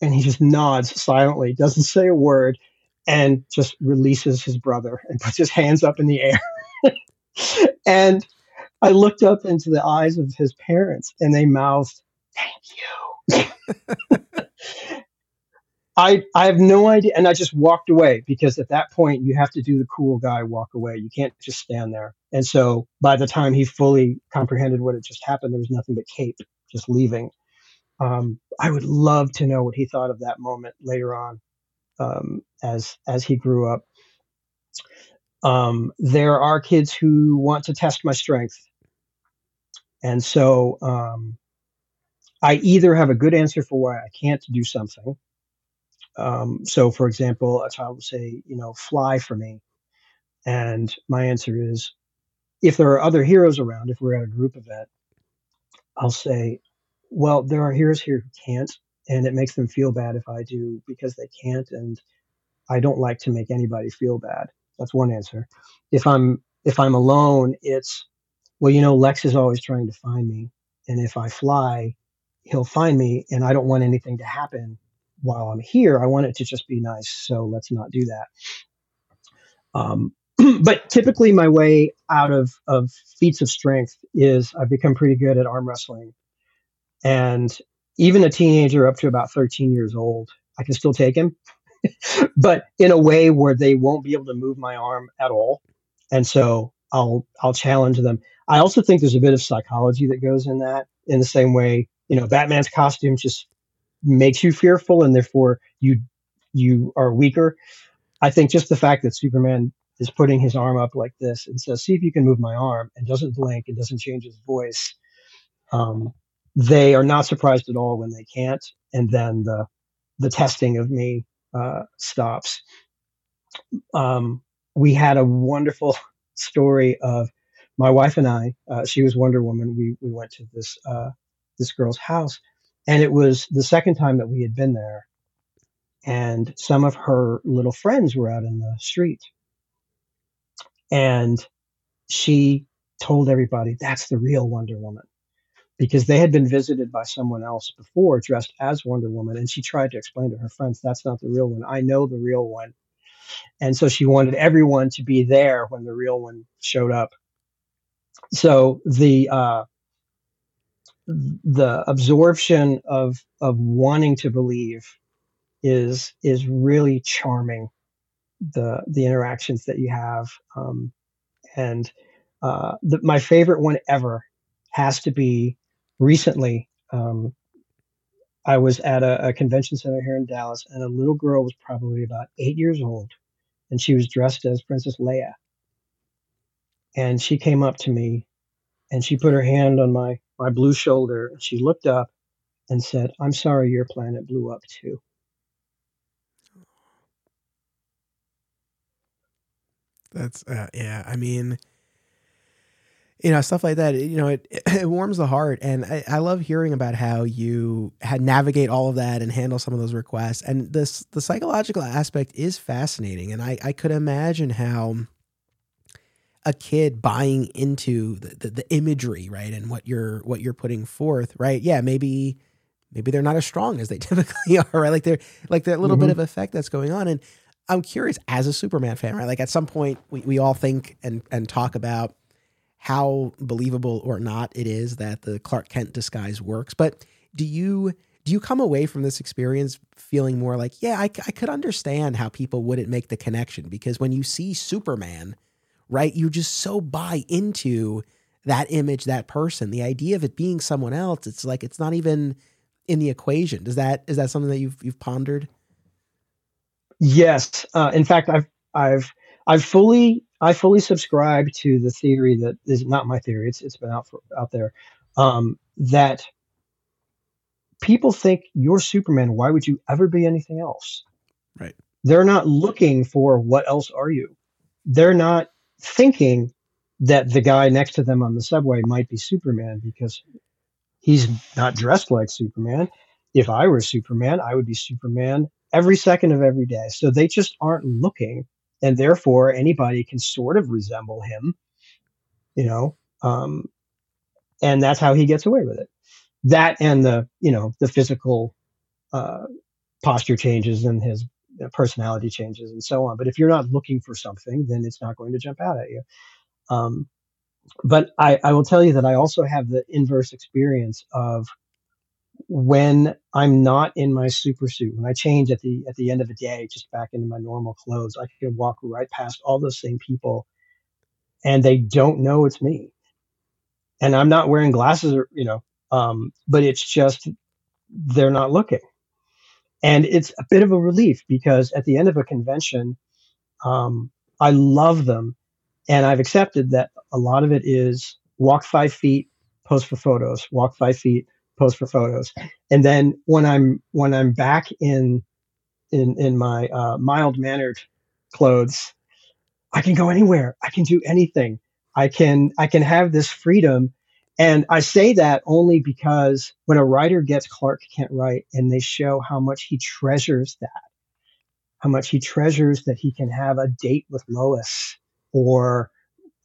and he just nods silently, doesn't say a word, and just releases his brother and puts his hands up in the air. and I looked up into the eyes of his parents and they mouthed, Thank you. I I have no idea. And I just walked away because at that point you have to do the cool guy walk away. You can't just stand there. And so by the time he fully comprehended what had just happened, there was nothing but Cape just leaving. Um, I would love to know what he thought of that moment later on um, as as he grew up. Um, there are kids who want to test my strength and so um, I either have a good answer for why I can't do something. Um, so, for example, a child will say, you know, fly for me. And my answer is, if there are other heroes around, if we're at a group event, I'll say, well, there are heroes here who can't, and it makes them feel bad if I do because they can't, and I don't like to make anybody feel bad. That's one answer. If I'm if I'm alone, it's well, you know, Lex is always trying to find me. And if I fly, he'll find me. And I don't want anything to happen while I'm here. I want it to just be nice. So let's not do that. Um, but typically, my way out of, of feats of strength is I've become pretty good at arm wrestling. And even a teenager up to about 13 years old, I can still take him, but in a way where they won't be able to move my arm at all. And so I'll I'll challenge them. I also think there's a bit of psychology that goes in that. In the same way, you know, Batman's costume just makes you fearful, and therefore you you are weaker. I think just the fact that Superman is putting his arm up like this and says, "See if you can move my arm," and doesn't blink and doesn't change his voice. Um, they are not surprised at all when they can't, and then the the testing of me uh, stops. Um, we had a wonderful story of my wife and I. Uh, she was Wonder Woman. We we went to this uh, this girl's house, and it was the second time that we had been there. And some of her little friends were out in the street, and she told everybody that's the real Wonder Woman because they had been visited by someone else before dressed as Wonder Woman. And she tried to explain to her friends, that's not the real one. I know the real one. And so she wanted everyone to be there when the real one showed up. So the uh, the absorption of of wanting to believe is is really charming. The the interactions that you have, um, and uh, the, my favorite one ever has to be recently. Um, I was at a, a, convention center here in Dallas, and a little girl was probably about eight years old, and she was dressed as Princess Leia. And she came up to me and she put her hand on my, my blue shoulder. She looked up and said, I'm sorry your planet blew up too. That's, uh, yeah, I mean, you know stuff like that you know it, it warms the heart. And I, I, love hearing about how you had navigate all of that and handle some of those requests. And this the psychological aspect is fascinating. And i i could imagine how a kid buying into the, the, the imagery right and what you're what you're putting forth right? Yeah maybe maybe they're not as strong as they typically are right? Like they're like that little mm-hmm. bit of effect that's going on. And i'm curious as a superman fan right like at some point we, we all think and and talk about how believable or not it is that the Clark Kent disguise works. But do you do you come away from this experience feeling more like, yeah, I, I could understand how people wouldn't make the connection because when you see Superman, right, you just so buy into that image, that person. The idea of it being someone else, it's like it's not even in the equation. Does that is that something that you've you've pondered? Yes. Uh, in fact, I've I've I've fully I fully subscribe to the theory that is not my theory. It's it's been out for, out there um, that people think you're Superman. Why would you ever be anything else? Right. They're not looking for what else are you. They're not thinking that the guy next to them on the subway might be Superman because he's not dressed like Superman. If I were Superman, I would be Superman every second of every day. So they just aren't looking, and therefore anybody can sort of resemble him, you know. Um, and that's how he gets away with it. That and the you know the physical uh, posture changes and his personality changes and so on. But if you're not looking for something, then it's not going to jump out at you. Um, but I, I will tell you that I also have the inverse experience of when I'm not in my super suit, when I change at the at the end of the day, just back into my normal clothes, I can walk right past all those same people, and they don't know it's me. And I'm not wearing glasses, or you know, um, but it's just they're not looking, and it's a bit of a relief because at the end of a convention, um, I love them and I've accepted that a lot of it is walk five feet, pose for photos, walk five feet, pose for photos. And then when I'm when I'm back in in in my uh, mild mannered clothes, I can go anywhere. I can do anything. I can I can have this freedom. And I say that only because when a writer gets Clark Kent right and they show how much he treasures that, how much he treasures that he can have a date with Lois or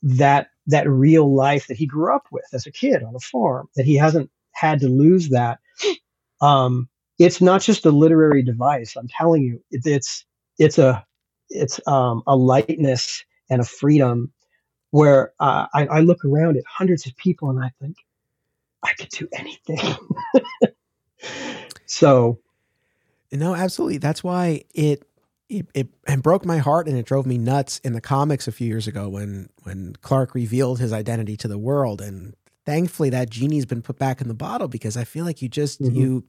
that that real life that he grew up with as a kid on a farm that he hasn't had to lose that um, it's not just a literary device i'm telling you it, it's it's a it's um, a lightness and a freedom where uh, I, I look around at hundreds of people and i think i could do anything. So no absolutely that's why it it, it and broke my heart and it drove me nuts in the comics a few years ago when when Clark revealed his identity to the world and thankfully that genie's been put back in the bottle because I feel like you just mm-hmm. you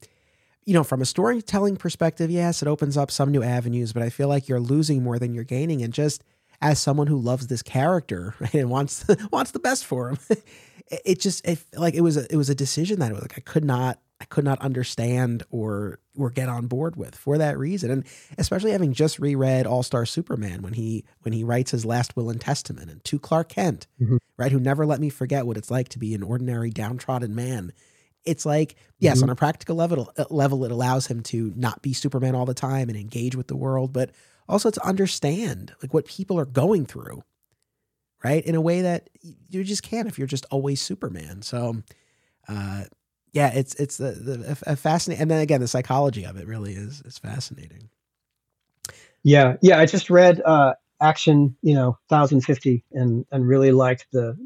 you know from a storytelling perspective yes it opens up some new avenues but I feel like you're losing more than you're gaining and just as someone who loves this character right, and wants wants the best for him it, it just it like it was a it was a decision that was like I could not I could not understand or or get on board with for that reason. And especially having just reread All Star Superman when he when he writes his last will and testament and to Clark Kent, mm-hmm. right, who never let me forget what it's like to be an ordinary downtrodden man. It's like, yes, mm-hmm. on a practical level uh, level, it allows him to not be Superman all the time and engage with the world, but also to understand like what people are going through, right? In a way that you just can't if you're just always Superman. So uh, yeah, it's it's the, the a fascinating, and then again, the psychology of it really is is fascinating. Yeah, yeah. I just read uh, Action, you know, thousand fifty, and and really liked the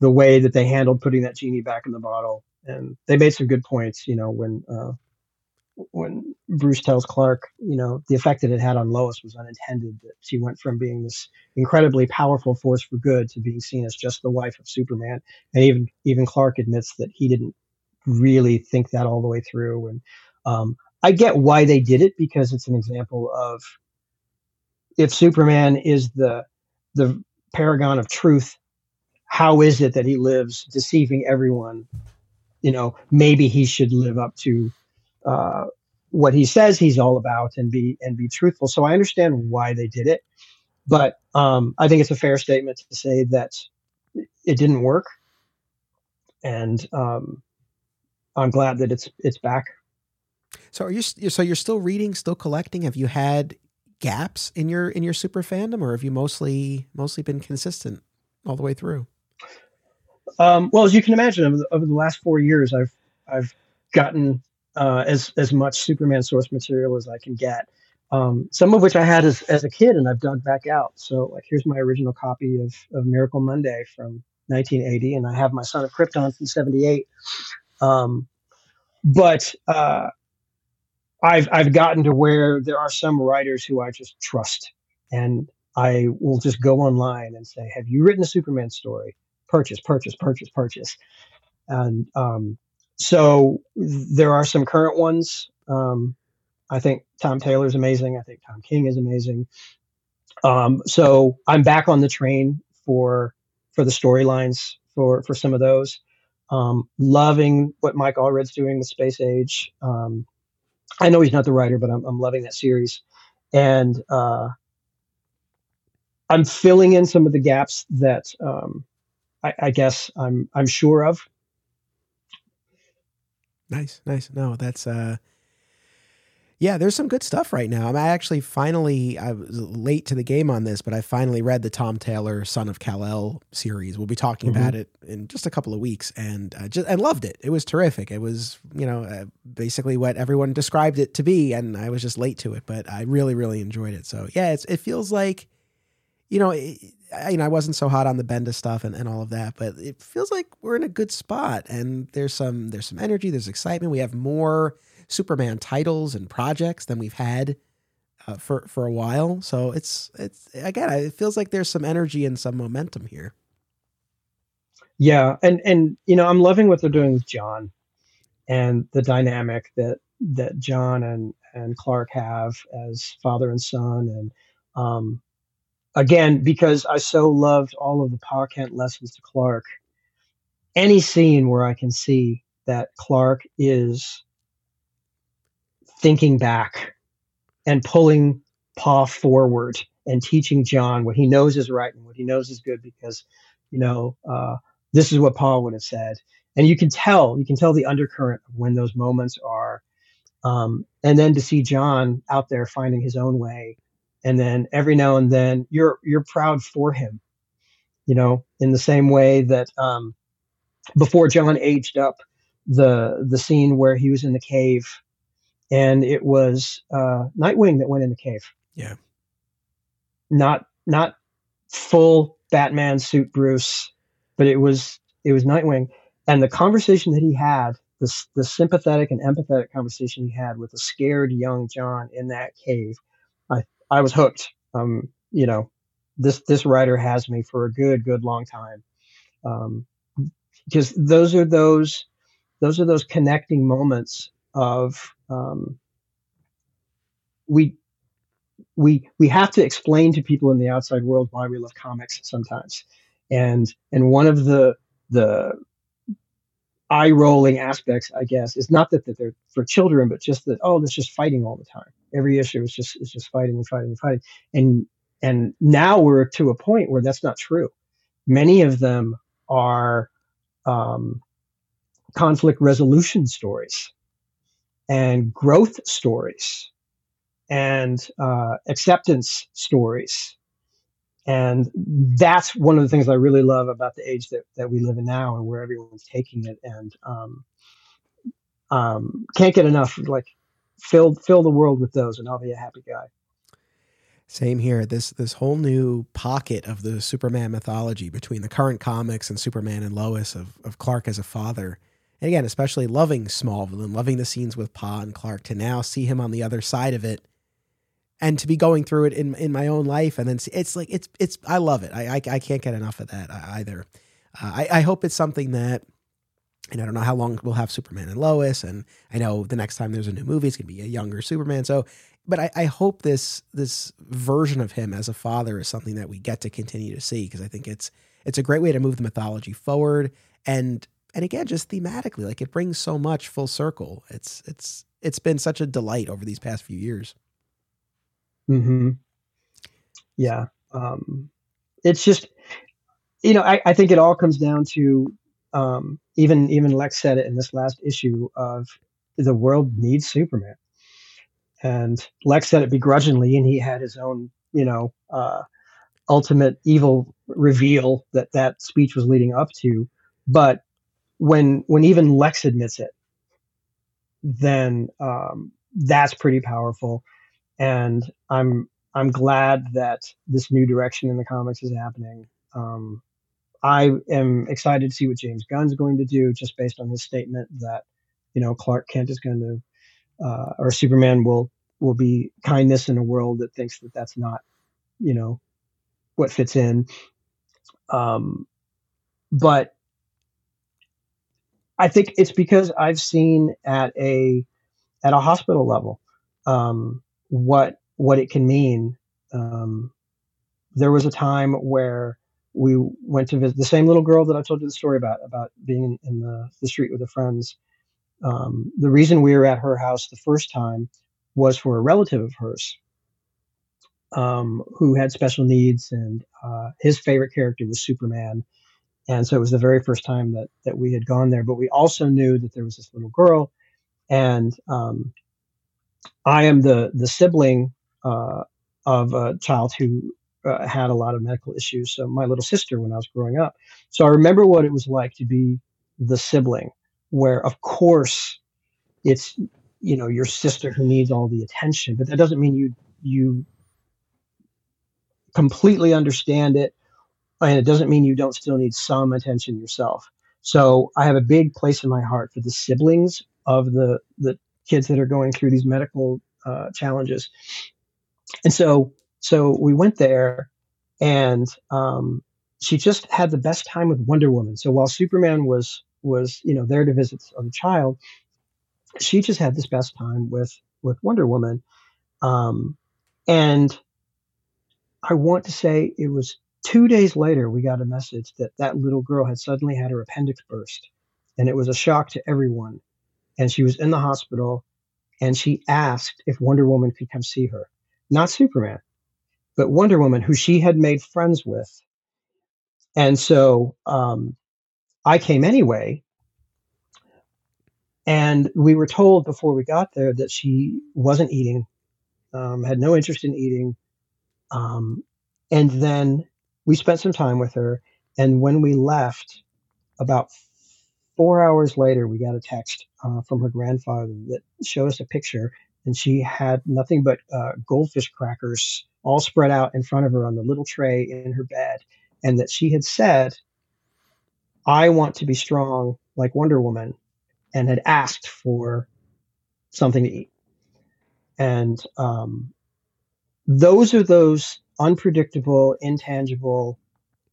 the way that they handled putting that genie back in the bottle, and they made some good points. You know, when uh, when Bruce tells Clark, you know, the effect that it had on Lois was unintended. That she went from being this incredibly powerful force for good to being seen as just the wife of Superman. And even even Clark admits that he didn't really think that all the way through. And um, I get why they did it because it's an example of if Superman is the the paragon of truth, how is it that he lives deceiving everyone? You know, maybe he should live up to uh, what he says he's all about and be and be truthful. So I understand why they did it, but um, I think it's a fair statement to say that it didn't work, and um, I'm glad that it's it's back. So are you so you're still reading, still collecting? Have you had gaps in your in your super fandom, or have you mostly mostly been consistent all the way through? Um, well, as you can imagine, over the, over the, last four years, I've I've gotten uh, as as much Superman source material as I can get. Um, some of which I had as, as a kid, and I've dug back out. So, like, here's my original copy of, of Miracle Monday from 1980, and I have my Son of Krypton from '78. Um, but uh, I've I've gotten to where there are some writers who I just trust, and I will just go online and say, "Have you written a Superman story? Purchase, purchase, purchase, purchase." And um, so there are some current ones. Um, I think Tom Taylor's amazing. I think Tom King is amazing. Um, so I'm back on the train for for the storylines for for some of those. Um, loving what Mike Allred's doing with Space Age. Um, I know he's not the writer, but I'm, I'm loving that series, and uh, I'm filling in some of the gaps that um, I, I, guess I'm I'm sure of. Nice, nice. No, that's uh, yeah, there's some good stuff right now. I, mean, I actually finally I was late to the game on this, but I finally read the Tom Taylor Son of Kal El series. We'll be talking mm-hmm. about it in just a couple of weeks, and uh, just and loved it. It was terrific. It was you know uh, basically what everyone described it to be, and I was just late to it, but I really really enjoyed it. So yeah, it's it feels like you know. It, I, you know, I wasn't so hot on the Bendis stuff and, and all of that, but it feels like we're in a good spot. And there's some there's some energy, there's excitement. We have more Superman titles and projects than we've had uh, for for a while. So it's it's again, it feels like there's some energy and some momentum here. Yeah, and and you know, I'm loving what they're doing with John and the dynamic that that John and and Clark have as father and son, and um, again because I so loved all of the Pa Kent lessons to Clark. Any scene where I can see that Clark is thinking back and pulling Pa forward and teaching John what he knows is right and what he knows is good because, you know, uh, this is what Pa would have said. And you can tell, you can tell the undercurrent of when those moments are. Um, and then to see John out there finding his own way. And then every now and then you're, you're proud for him, you know, in the same way that, um, before John aged up, the, the scene where he was in the cave and it was uh, Nightwing that went in the cave. Yeah. Not not full Batman suit Bruce, but it was it was Nightwing, and the conversation that he had, the the sympathetic and empathetic conversation he had with a scared young John in that cave, I I was hooked. Um, you know, this this writer has me for a good good long time, um, because those are those those are those connecting moments of um, we we we have to explain to people in the outside world why we love comics sometimes. And and one of the the eye rolling aspects i guess is not that, that they're for children but just that oh there's just fighting all the time. Every issue is just is just fighting and fighting and fighting. And and now we're to a point where that's not true. Many of them are um, conflict resolution stories and growth stories and uh, acceptance stories. And that's one of the things I really love about the age that, that we live in now and where everyone's taking it and um, um, can't get enough. Like fill fill the world with those, and I'll be a happy guy. Same here. This this whole new pocket of the Superman mythology between the current comics and Superman and Lois of, of Clark as a father and again, especially loving Smallville and loving the scenes with Pa and Clark, to now see him on the other side of it, and to be going through it in in my own life, and then see, it's like it's it's I love it. I I, I can't get enough of that either. Uh, I I hope it's something that. And I don't know how long we'll have Superman and Lois, and I know the next time there's a new movie, it's gonna be a younger Superman. So, but I, I hope this this version of him as a father is something that we get to continue to see because I think it's it's a great way to move the mythology forward and and again, just thematically, like it brings so much full circle. It's it's it's been such a delight over these past few years. Hmm. Yeah. Um, it's just, you know, I, I think it all comes down to um, even even Lex said it in this last issue of the world needs Superman, and Lex said it begrudgingly, and he had his own, you know, uh, ultimate evil reveal that that speech was leading up to. But when when even Lex admits it, then um, that's pretty powerful. And I'm I'm glad that this new direction in the comics is happening. Um, I am excited to see what James Gunn's going to do, just based on his statement that you know Clark Kent is going to uh, or Superman will will be kindness in a world that thinks that that's not, you know, what fits in. Um, but I think it's because I've seen at a at a hospital level um, what what it can mean. Um, there was a time where we went to visit the same little girl that I told you the story about about being in, the, the street with her friends. Um, the reason we were at her house the first time was for a relative of hers um, who had special needs, and uh, his favorite character was Superman. And so it was the very first time that that we had gone there. But we also knew that there was this little girl, and um, I am the the sibling uh, of a child who uh, had a lot of medical issues. So my little sister when I was growing up. So I remember what it was like to be the sibling, where of course it's you know your sister who needs all the attention, but that doesn't mean you you completely understand it and it doesn't mean you don't still need some attention yourself. So I have a big place in my heart for the siblings of the the kids that are going through these medical uh, challenges. And so so we went there, and um, she just had the best time with Wonder Woman. So while Superman was was you know there to visit the child, she just had this best time with with Wonder Woman. Um, and I want to say it was two days later, we got a message that that little girl had suddenly had her appendix burst. And it was a shock to everyone. And she was in the hospital and she asked if Wonder Woman could come see her. Not Superman, but Wonder Woman, who she had made friends with. And so um, I came anyway. And we were told before we got there that she wasn't eating, um, had no interest in eating. Um, and then we spent some time with her. And when we left, about four hours later, we got a text uh, from her grandfather that showed us a picture, and she had nothing but uh, goldfish crackers all spread out in front of her on the little tray in her bed, and that she had said, I want to be strong like Wonder Woman, and had asked for something to eat. And um, those are those unpredictable, intangible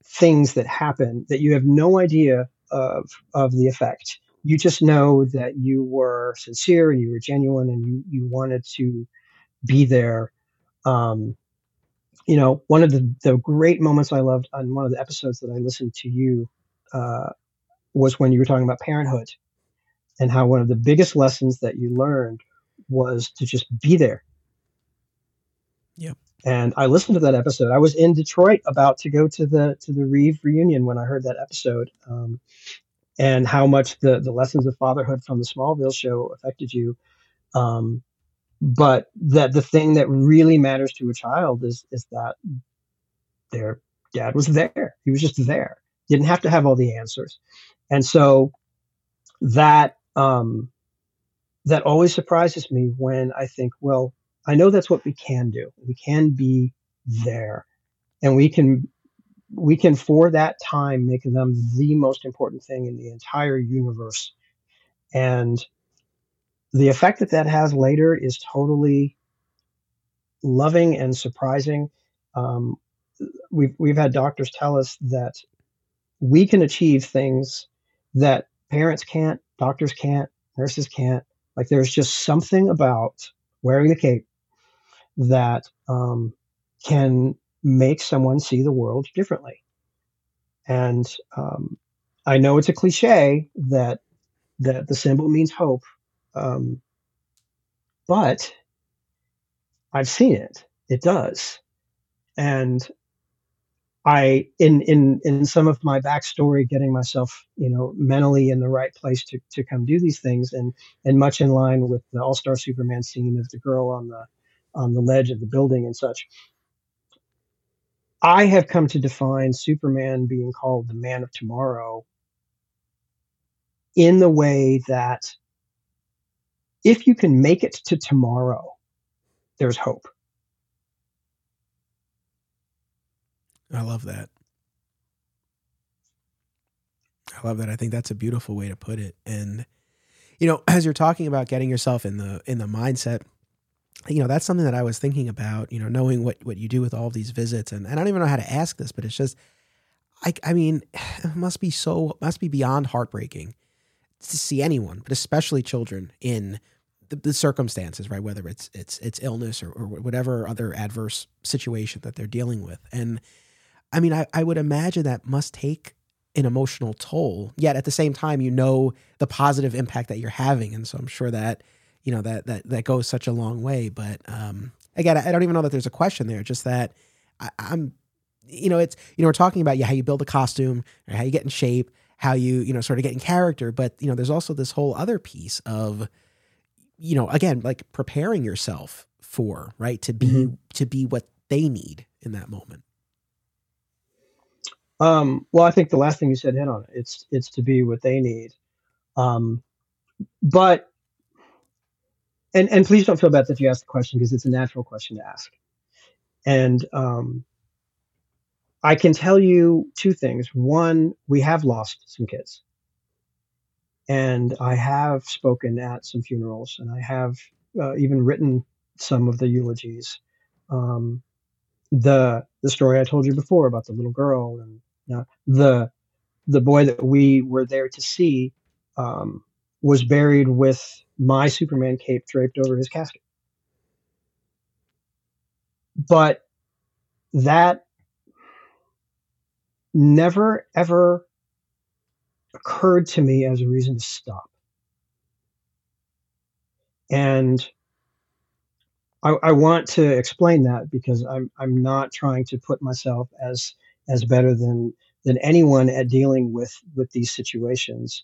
things that happen that you have no idea of of the effect. You just know that you were sincere you were genuine and you you wanted to be there. Um, you know, one of the, the great moments I loved on one of the episodes that I listened to you uh, was when you were talking about parenthood and how one of the biggest lessons that you learned was to just be there. Yep. And I listened to that episode. I was in Detroit about to go to the to the Reeve reunion when I heard that episode, um, and how much the the lessons of fatherhood from the Smallville show affected you. Um, but that the thing that really matters to a child is is that their dad was there. He was just there. Didn't have to have all the answers, and so that um, that always surprises me when I think, well, I know that's what we can do. We can be there, and we can we can for that time make them the most important thing in the entire universe, and the effect that that has later is totally loving and surprising. Um, we've we've had doctors tell us that we can achieve things that parents can't, doctors can't, nurses can't. Like there's just something about wearing the cape that um, can make someone see the world differently. And um, I know it's a cliche that that the symbol means hope, um, but I've seen it. It does, and I in in in some of my backstory, getting myself you know mentally in the right place to to come do these things, and and much in line with the All Star Superman scene of the girl on the on the ledge of the building and such. I have come to define Superman being called the man of tomorrow in the way that if you can make it to tomorrow, there's hope. I love that. I love that. I think that's a beautiful way to put it. And you know, as you're talking about getting yourself in the in the mindset, you know, that's something that I was thinking about, you know, knowing what what you do with all these visits and, and I don't even know how to ask this, but it's just I I mean, it must be so must be beyond heartbreaking to see anyone, but especially children in the, the circumstances, right? Whether it's it's it's illness or, or whatever other adverse situation that they're dealing with. And I mean, I, I would imagine that must take an emotional toll. Yet at the same time, you know the positive impact that you're having, and so I'm sure that you know that that that goes such a long way. But um, again, I don't even know that there's a question there. Just that I, am you know, it's you know we're talking about yeah how you build a costume, how you get in shape, how you you know sort of get in character, but you know there's also this whole other piece of you know again like preparing yourself for right to be mm-hmm. to be what they need in that moment. Um, well, I think the last thing you said hit on it. It's it's to be what they need. Um, but and and please don't feel bad if you ask the question because it's a natural question to ask. And um, I can tell you two things. One, we have lost some kids, and I have spoken at some funerals, and I have uh, even written some of the eulogies. Um, the the story I told you before about the little girl and now, the the boy that we were there to see um, was buried with my Superman cape draped over his casket. But that never ever occurred to me as a reason to stop. And I, I, want to explain that because I'm I'm not trying to put myself as as better than than anyone at dealing with with these situations.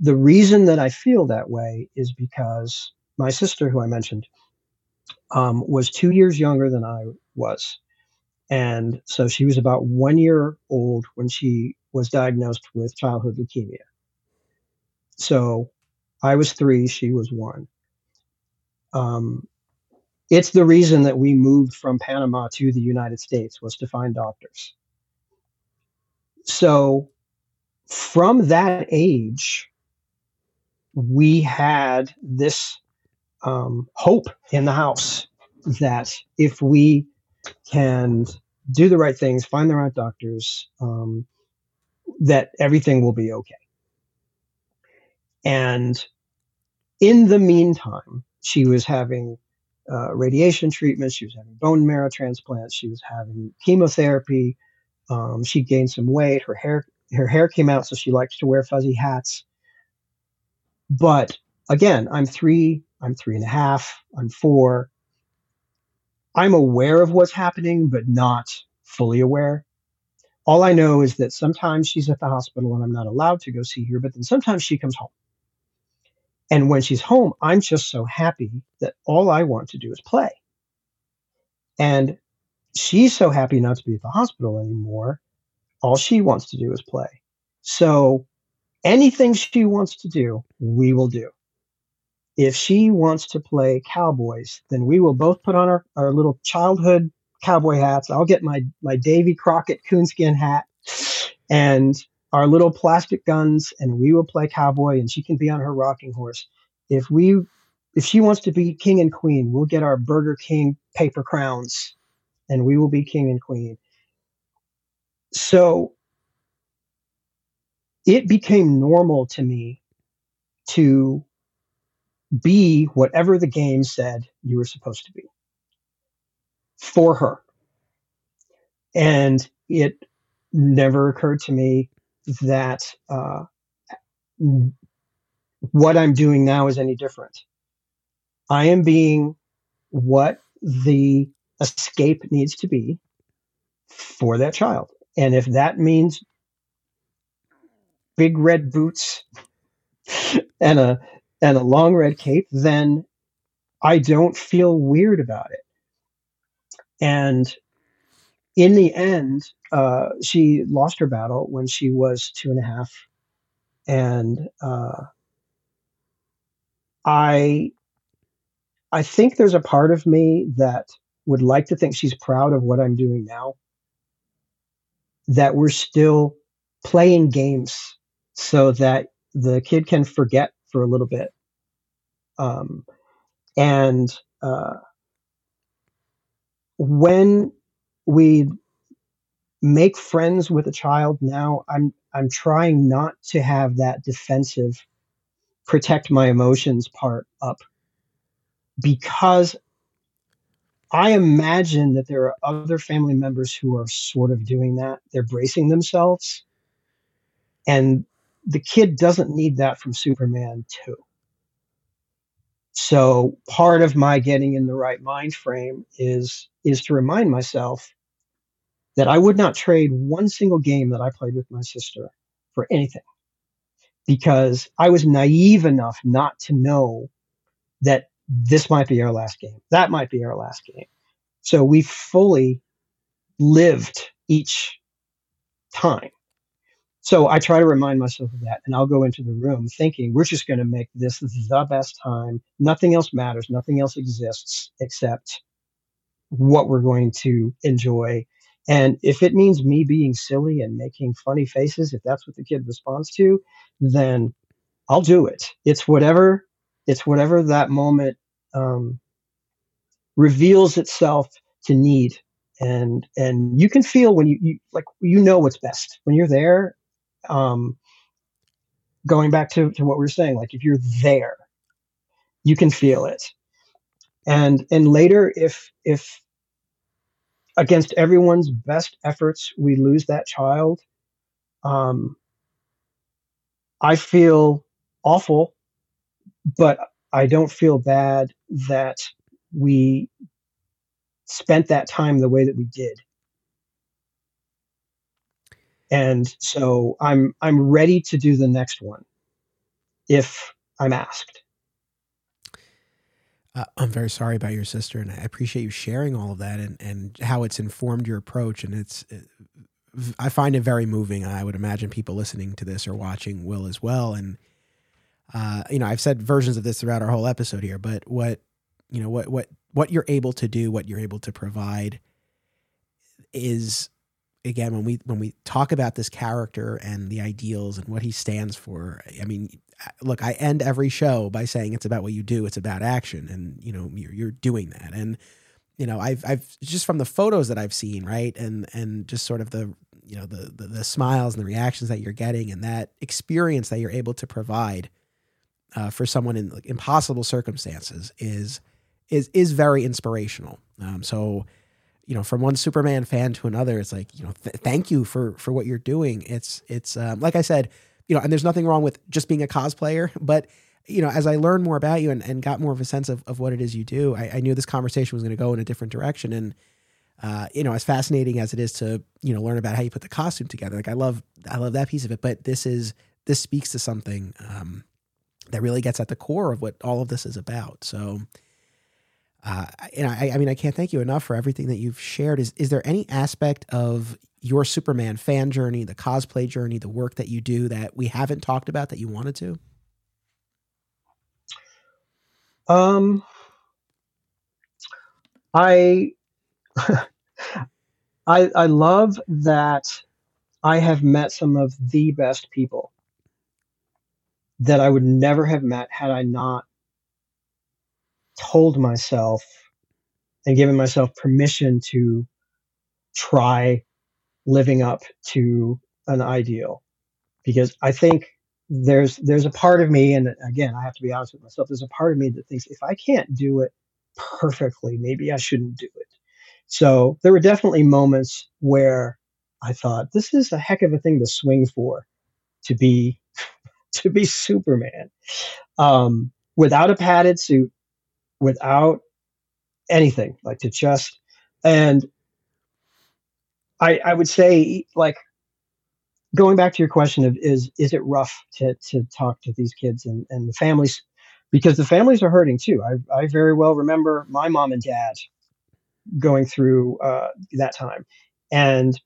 The reason that I feel that way is because my sister, who I mentioned, um, was two years younger than I was, and so she was about one year old when she was diagnosed with childhood leukemia. So I was three, she was one. Um, it's the reason that we moved from Panama to the United States was to find doctors so from that age, we had this um, hope in the house that if we can do the right things, find the right doctors, um, that everything will be okay. And in the meantime, she was having uh, radiation treatment, she was having bone marrow transplants, she was having chemotherapy, um, she gained some weight. Her hair her hair came out, so she likes to wear fuzzy hats. But again, I'm three. I'm three and a half. I'm four. I'm aware of what's happening, but not fully aware. All I know is that sometimes she's at the hospital and I'm not allowed to go see her, but then sometimes she comes home. And when she's home, I'm just so happy that all I want to do is play. And she's so happy not to be at the hospital anymore. All she wants to do is play. So anything she wants to do, we will do. If she wants to play cowboys, then we will both put on our, our little childhood cowboy hats. I'll get my, my Davy Crockett coonskin hat and our little plastic guns and we will play cowboy and she can be on her rocking horse. If we if she wants to be king and queen, we'll get our Burger King paper crowns and we will be king and queen. So it became normal to me to be whatever the game said you were supposed to be for her. And it never occurred to me that uh, what I'm doing now is any different. I am being what the escape needs to be for that child. And if that means big red boots and a and a long red cape, then I don't feel weird about it. And in the end, uh, she lost her battle when she was two and a half, and uh, I I think there's a part of me that would like to think she's proud of what I'm doing now. That we're still playing games so that the kid can forget for a little bit. Um, and uh, when we make friends with a child now, I'm I'm trying not to have that defensive protect my emotions part up because I imagine that there are other family members who are sort of doing that. They're bracing themselves. And the kid doesn't need that from Superman too. So part of my getting in the right mind frame is is to remind myself that I would not trade one single game that I played with my sister for anything. Because I was naive enough not to know that this might be our last game. That might be our last game. So we fully lived each time. So I try to remind myself of that, and I'll go into the room thinking we're just going to make this the best time. Nothing else matters. Nothing else exists except what we're going to enjoy. And if it means me being silly and making funny faces, if that's what the kid responds to, then I'll do it. It's whatever. It's whatever that moment um, reveals itself to need and and you can feel when you, you like you know what's best when you're there um going back to, to what we were saying like if you're there you can feel it and and later if if against everyone's best efforts we lose that child um i feel awful but i don't feel bad that we spent that time the way that we did. And so I'm I'm ready to do the next one if I'm asked. Uh, I'm very sorry about your sister, and I appreciate you sharing all of that and, and how it's informed your approach. And it's, it, I find it very moving. I would imagine people listening to this or watching will as well. And, uh, you know, I've said versions of this throughout our whole episode here, but what, you know, what, what what you're able to do, what you're able to provide is again when we when we talk about this character and the ideals and what he stands for i mean look i end every show by saying it's about what you do it's about action and you know you're, you're doing that and you know i've i've just from the photos that i've seen right and and just sort of the you know the, the the, smiles and the reactions that you're getting and that experience that you're able to provide uh, for someone in like, impossible circumstances is is is very inspirational. Um, so, you know, from one Superman fan to another, it's like you know, th- thank you for for what you're doing. It's it's um, like I said, you know, and there's nothing wrong with just being a cosplayer, but you know, as I learned more about you and, and got more of a sense of, of what it is you do, I, I knew this conversation was going to go in a different direction. And, uh, you know, as fascinating as it is to, you know, learn about how you put the costume together, like I love, I love that piece of it, but this is, this speaks to something, um, that really gets at the core of what all of this is about. So, uh, and I, I mean, I can't thank you enough for everything that you've shared. Is is there any aspect of your Superman fan journey, the cosplay journey, the work that you do that we haven't talked about that you wanted to? Um, I, I, I love that I have met some of the best people that I would never have met had I not told myself and given myself permission to try living up to an ideal. Because i think there's there's a part of me and again i have to be honest with myself there's a part of me that thinks if i can't do it perfectly maybe i shouldn't do it. So there were definitely moments where i thought this is a heck of a thing to swing for to be to be superman. Um, without a padded suit without anything, like to just and I I would say like going back to your question of is is it rough to to talk to these kids and, and the families because the families are hurting too. I I very well remember my mom and dad going through uh, that time. And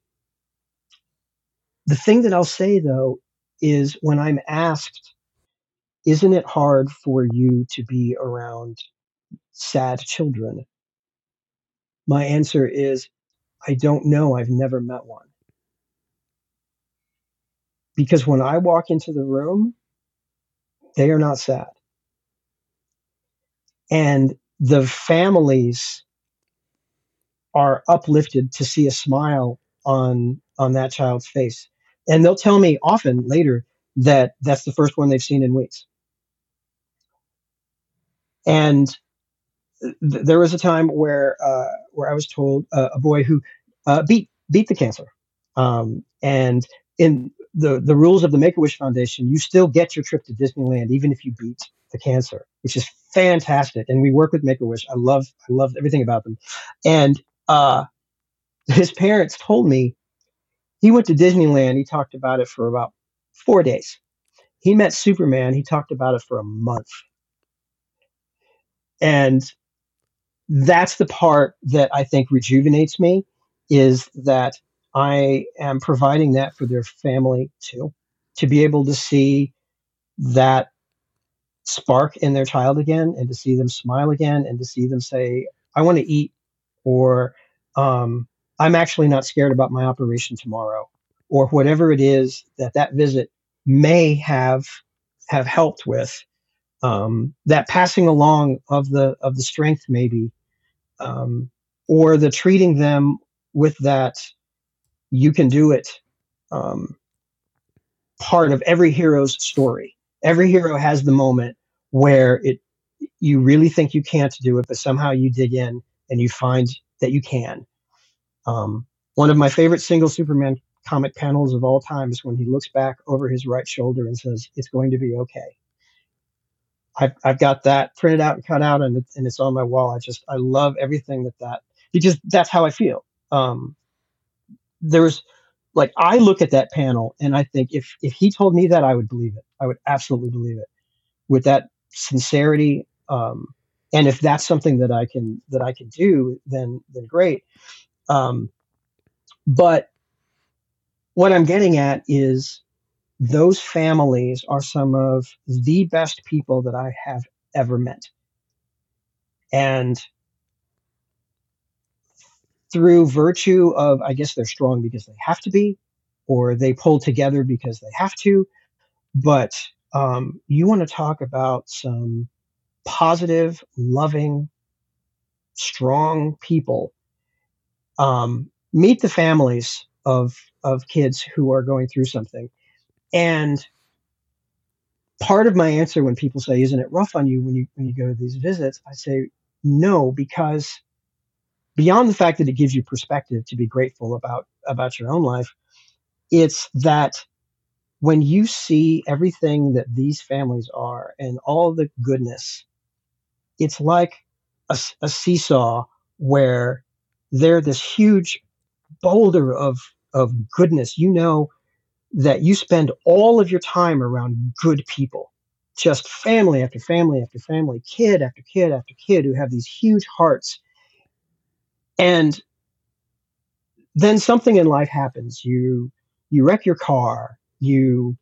the thing that I'll say though is when I'm asked, isn't it hard for you to be around sad children? My answer is I don't know. I've never met one. Because when I walk into the room, They are not sad. And the families are uplifted to see a smile on on that child's face. And they'll tell me often later that that's the first one they've seen in weeks. And th- there was a time where uh, where I was told uh, a boy who uh, beat beat the cancer, um, and in the the rules of the Make a Wish Foundation, you still get your trip to Disneyland even if you beat the cancer, which is fantastic. And we work with Make a Wish. I love I love everything about them. And uh, his parents told me he went to Disneyland. He talked about it for about four days. He met Superman. He talked about it for a month. And that's the part that I think rejuvenates me is that I am providing that for their family too, to be able to see that spark in their child again and to see them smile again and to see them say, I want to eat or um, I'm actually not scared about my operation tomorrow or whatever it is that that visit may have have helped with um, that passing along of the of the strength maybe um, or the treating them with that you can do it um, part of every hero's story. Every hero has the moment where it you really think you can't do it but somehow you dig in and you find that you can. Um, one of my favorite single superman comic panels of all time is when he looks back over his right shoulder and says it's going to be okay I've, I've got that printed out and cut out and, it, and it's on my wall. I just, I love everything that that, because that's how I feel. Um, there's like, I look at that panel and I think if, if he told me that, I would believe it. I would absolutely believe it with that sincerity. Um, and if that's something that I can, that I can do, then, then great. Um, but what I'm getting at is those families are some of the best people that I have ever met. And through virtue of, I guess they're strong because they have to be, or they pull together because they have to. But um, you want to talk about some positive, loving, strong people. Um, meet the families of of kids who are going through something and part of my answer when people say, "Isn't it rough on you when you when you go to these visits?" I say, "No," because beyond the fact that it gives you perspective to be grateful about about your own life, it's that when you see everything that these families are and all the goodness, it's like a, a seesaw where they're this huge boulder of of goodness. You know that you spend all of your time around good people, just family after family after family, kid after kid after kid who have these huge hearts. And then something in life happens. You you wreck your car, you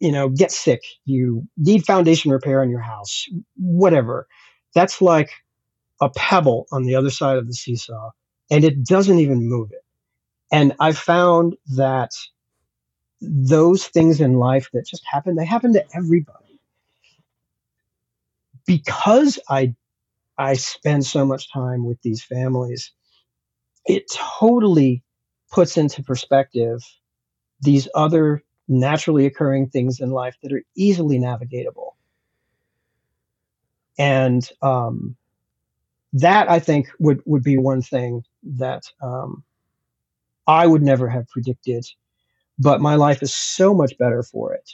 you know, get sick, you need foundation repair on your house, whatever. That's like a pebble on the other side of the seesaw and it doesn't even move it. And I found that those things in life that just happen, they happen to everybody. Because I I spend so much time with these families, it totally puts into perspective these other naturally occurring things in life that are easily navigatable. And um, that I think would would be one thing that um, I would never have predicted but my life is so much better for it.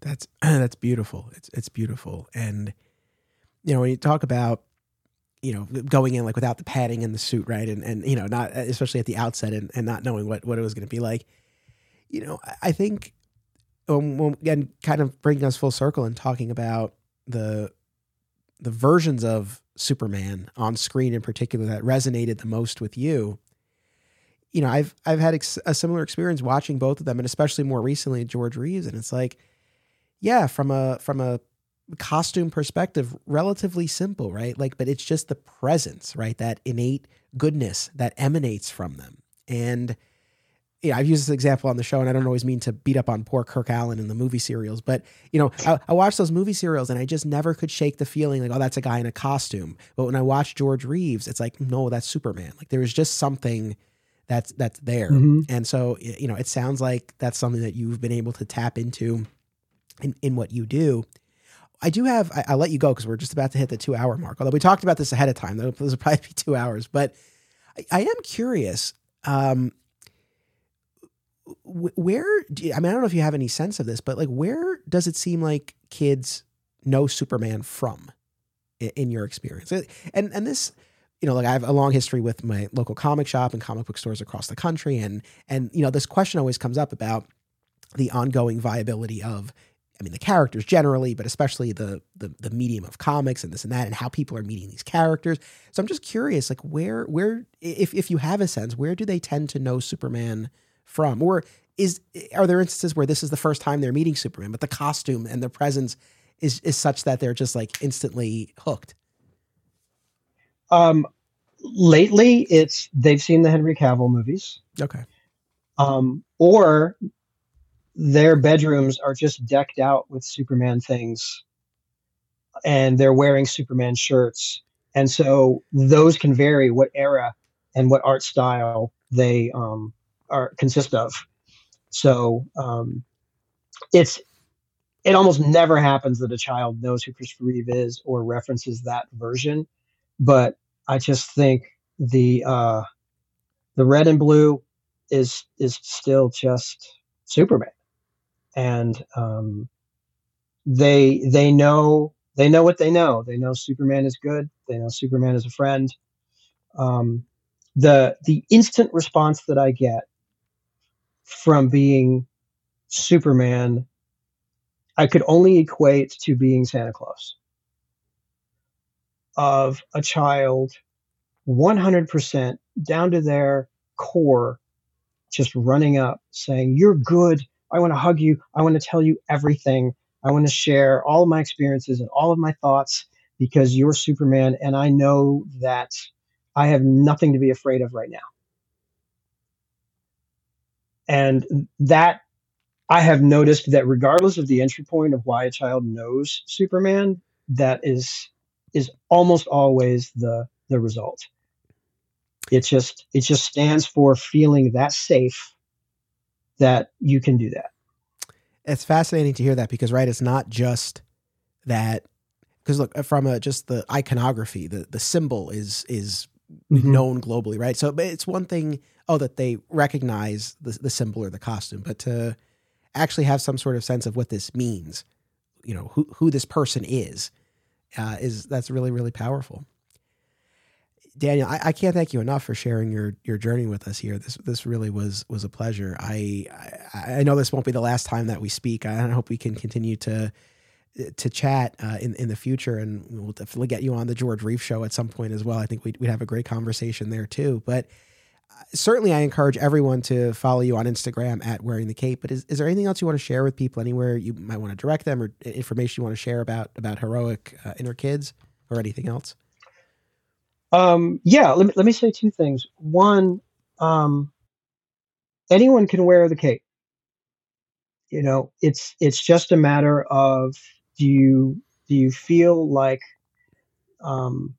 That's that's beautiful. It's it's beautiful. And you know, when you talk about you know going in like without the padding in the suit, right? And and you know, not especially at the outset and, and not knowing what what it was going to be like. You know, I think um, again, kind of bringing us full circle and talking about the the versions of Superman on screen in particular that resonated the most with you you know, I've I've had ex- a similar experience watching both of them, and especially more recently George Reeves, and it's like, yeah, from a from a costume perspective, relatively simple, right? Like, but it's just the presence, right? That innate goodness that emanates from them, and yeah, I've used this example on the show, and I don't always mean to beat up on poor Kirk Alyn in the movie serials, but you know, I, I watched those movie serials, and I just never could shake the feeling like, oh, that's a guy in a costume. But when I watch George Reeves, it's like, no, that's Superman. Like there is just something that's that's there, Mhm. and so you know, it sounds like that's something that you've been able to tap into in in what you do. I do have. I, I'll let you go because we're just about to hit the two hour mark. Although we talked about this ahead of time, though this will probably be two hours. But I, I am curious. Um, wh- where do you- I mean, I don't know if you have any sense of this, but like, where does it seem like kids know Superman from, in, in your experience? And and this, you know, like I have a long history with my local comic shop and comic book stores across the country, and and you know, this question always comes up about the ongoing viability of I mean, the characters generally, but especially the, the the medium of comics and this and that, and how people are meeting these characters. So I'm just curious, like where where if if you have a sense, where do they tend to know Superman from, or is are there instances where this is the first time they're meeting Superman, but the costume and the presence is is such that they're just like instantly hooked? Um, lately, it's they've seen the Henry Cavill movies, Okay, um, or their bedrooms are just decked out with Superman things, and they're wearing Superman shirts, and so those can vary what era and what art style they um, are consist of. So um, it's it almost never happens that a child knows who Christopher Reeve is or references that version, but I just think the uh, the red and blue is is still just Superman, and um, they they know they know what they know. They know Superman is good. They know Superman is a friend. Um, the the instant response that I get from being Superman, I could only equate to being Santa Claus. Of a child, 100% down to their core, just running up saying, You're good. I want to hug you. I want to tell you everything. I want to share all of my experiences and all of my thoughts because you're Superman. And I know that I have nothing to be afraid of right now. And that I have noticed that regardless of the entry point of why a child knows Superman, that is is almost always the the result. It just it just stands for feeling that safe that you can do that. it's fascinating to hear that because right, it's not just that because look from a just the iconography, the the symbol is is Mhm. known globally, right? So but it's one thing, oh, that they recognize the, the symbol or the costume, but to actually have some sort of sense of what this means, you know, who who this person is, uh, is that's really really powerful. Daniel, I, I can't thank you enough for sharing your your journey with us here. This this really was was a pleasure. I I, I know this won't be the last time that we speak. I hope we can continue to to chat uh, in in the future, and we'll definitely get you on the George Reeves show at some point as well. I think we'd, we'd have a great conversation there too. But certainly, I encourage everyone to follow you on Instagram at Wearing the Cape. But is, is there anything else you want to share with people? Anywhere you might want to direct them, or information you want to share about about heroic uh, inner kids, or anything else? Um, yeah, let me, let me say two things. One, um, anyone can wear the cape. You know, it's it's just a matter of do you do you feel like um,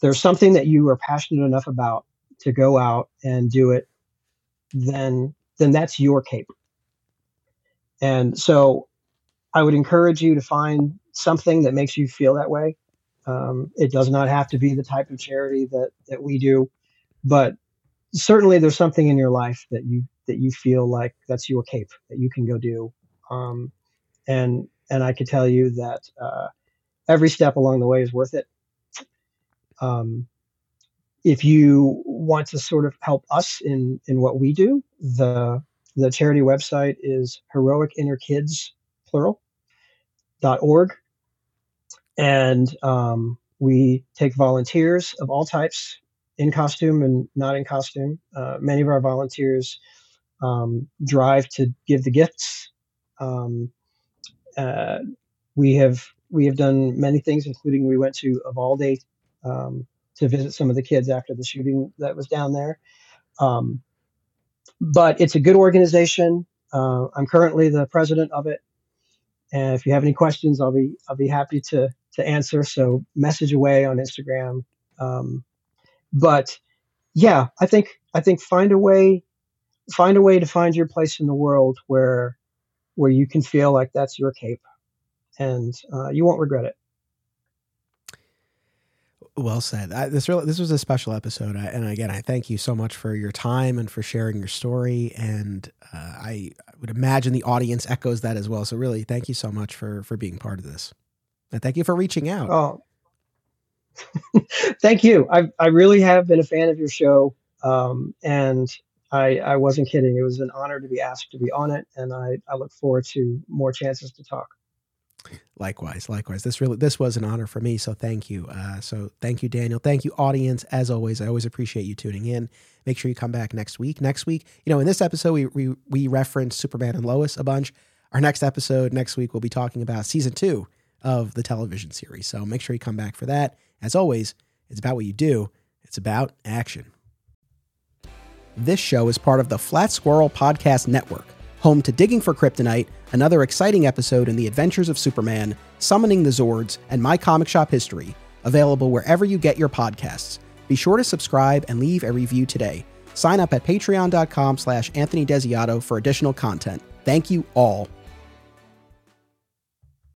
there's something that you are passionate enough about to go out and do it, then then that's your cape. And so, I would encourage you to find something that makes you feel that way. Um, it does not have to be the type of charity that that we do, but certainly there's something in your life that you that you feel like that's your cape that you can go do. Um, and and I can tell you that uh, every step along the way is worth it. Um, if you want to sort of help us in in what we do, the the charity website is heroic inner kids plural dot org and um, we take volunteers of all types in costume and not in costume. Uh, many of our volunteers um, drive to give the gifts. Um, uh, we have we have done many things, including we went to Uvalde um, to visit some of the kids after the shooting that was down there. Um, but it's a good organization. Uh, I'm currently the president of it, and if you have any questions, I'll be I'll be happy to to answer. So message away on Instagram. Um, but yeah, I think I think find a way find a way to find your place in the world where where you can feel like that's your cape, and uh, you won't regret it. Well said. I, this really this was a special episode, and again, I thank you so much for your time and for sharing your story. And uh, I, I would imagine the audience echoes that as well. So really, thank you so much for for being part of this, and thank you for reaching out. Oh, thank you. I I really have been a fan of your show, um, and I I wasn't kidding. It was an honor to be asked to be on it, and I I look forward to more chances to talk. Likewise, likewise. This really this was an honor for me. So thank you. Uh, so thank you, Daniel. Thank you, audience. As always, I always appreciate you tuning in. Make sure you come back next week. Next week, you know, in this episode, we we we referenced Superman and Lois a bunch. Our next episode next week, we'll be talking about season two of the television series. So make sure you come back for that. As always, it's about what you do. It's about action. This show is part of the Flat Squirrel Podcast Network home to Digging for Kryptonite, another exciting episode in the adventures of Superman, Summoning the Zords, and My Comic Shop History, available wherever you get your podcasts. Be sure to subscribe and leave a review today. Sign up at patreon.com slash Anthony Desiato for additional content. Thank you all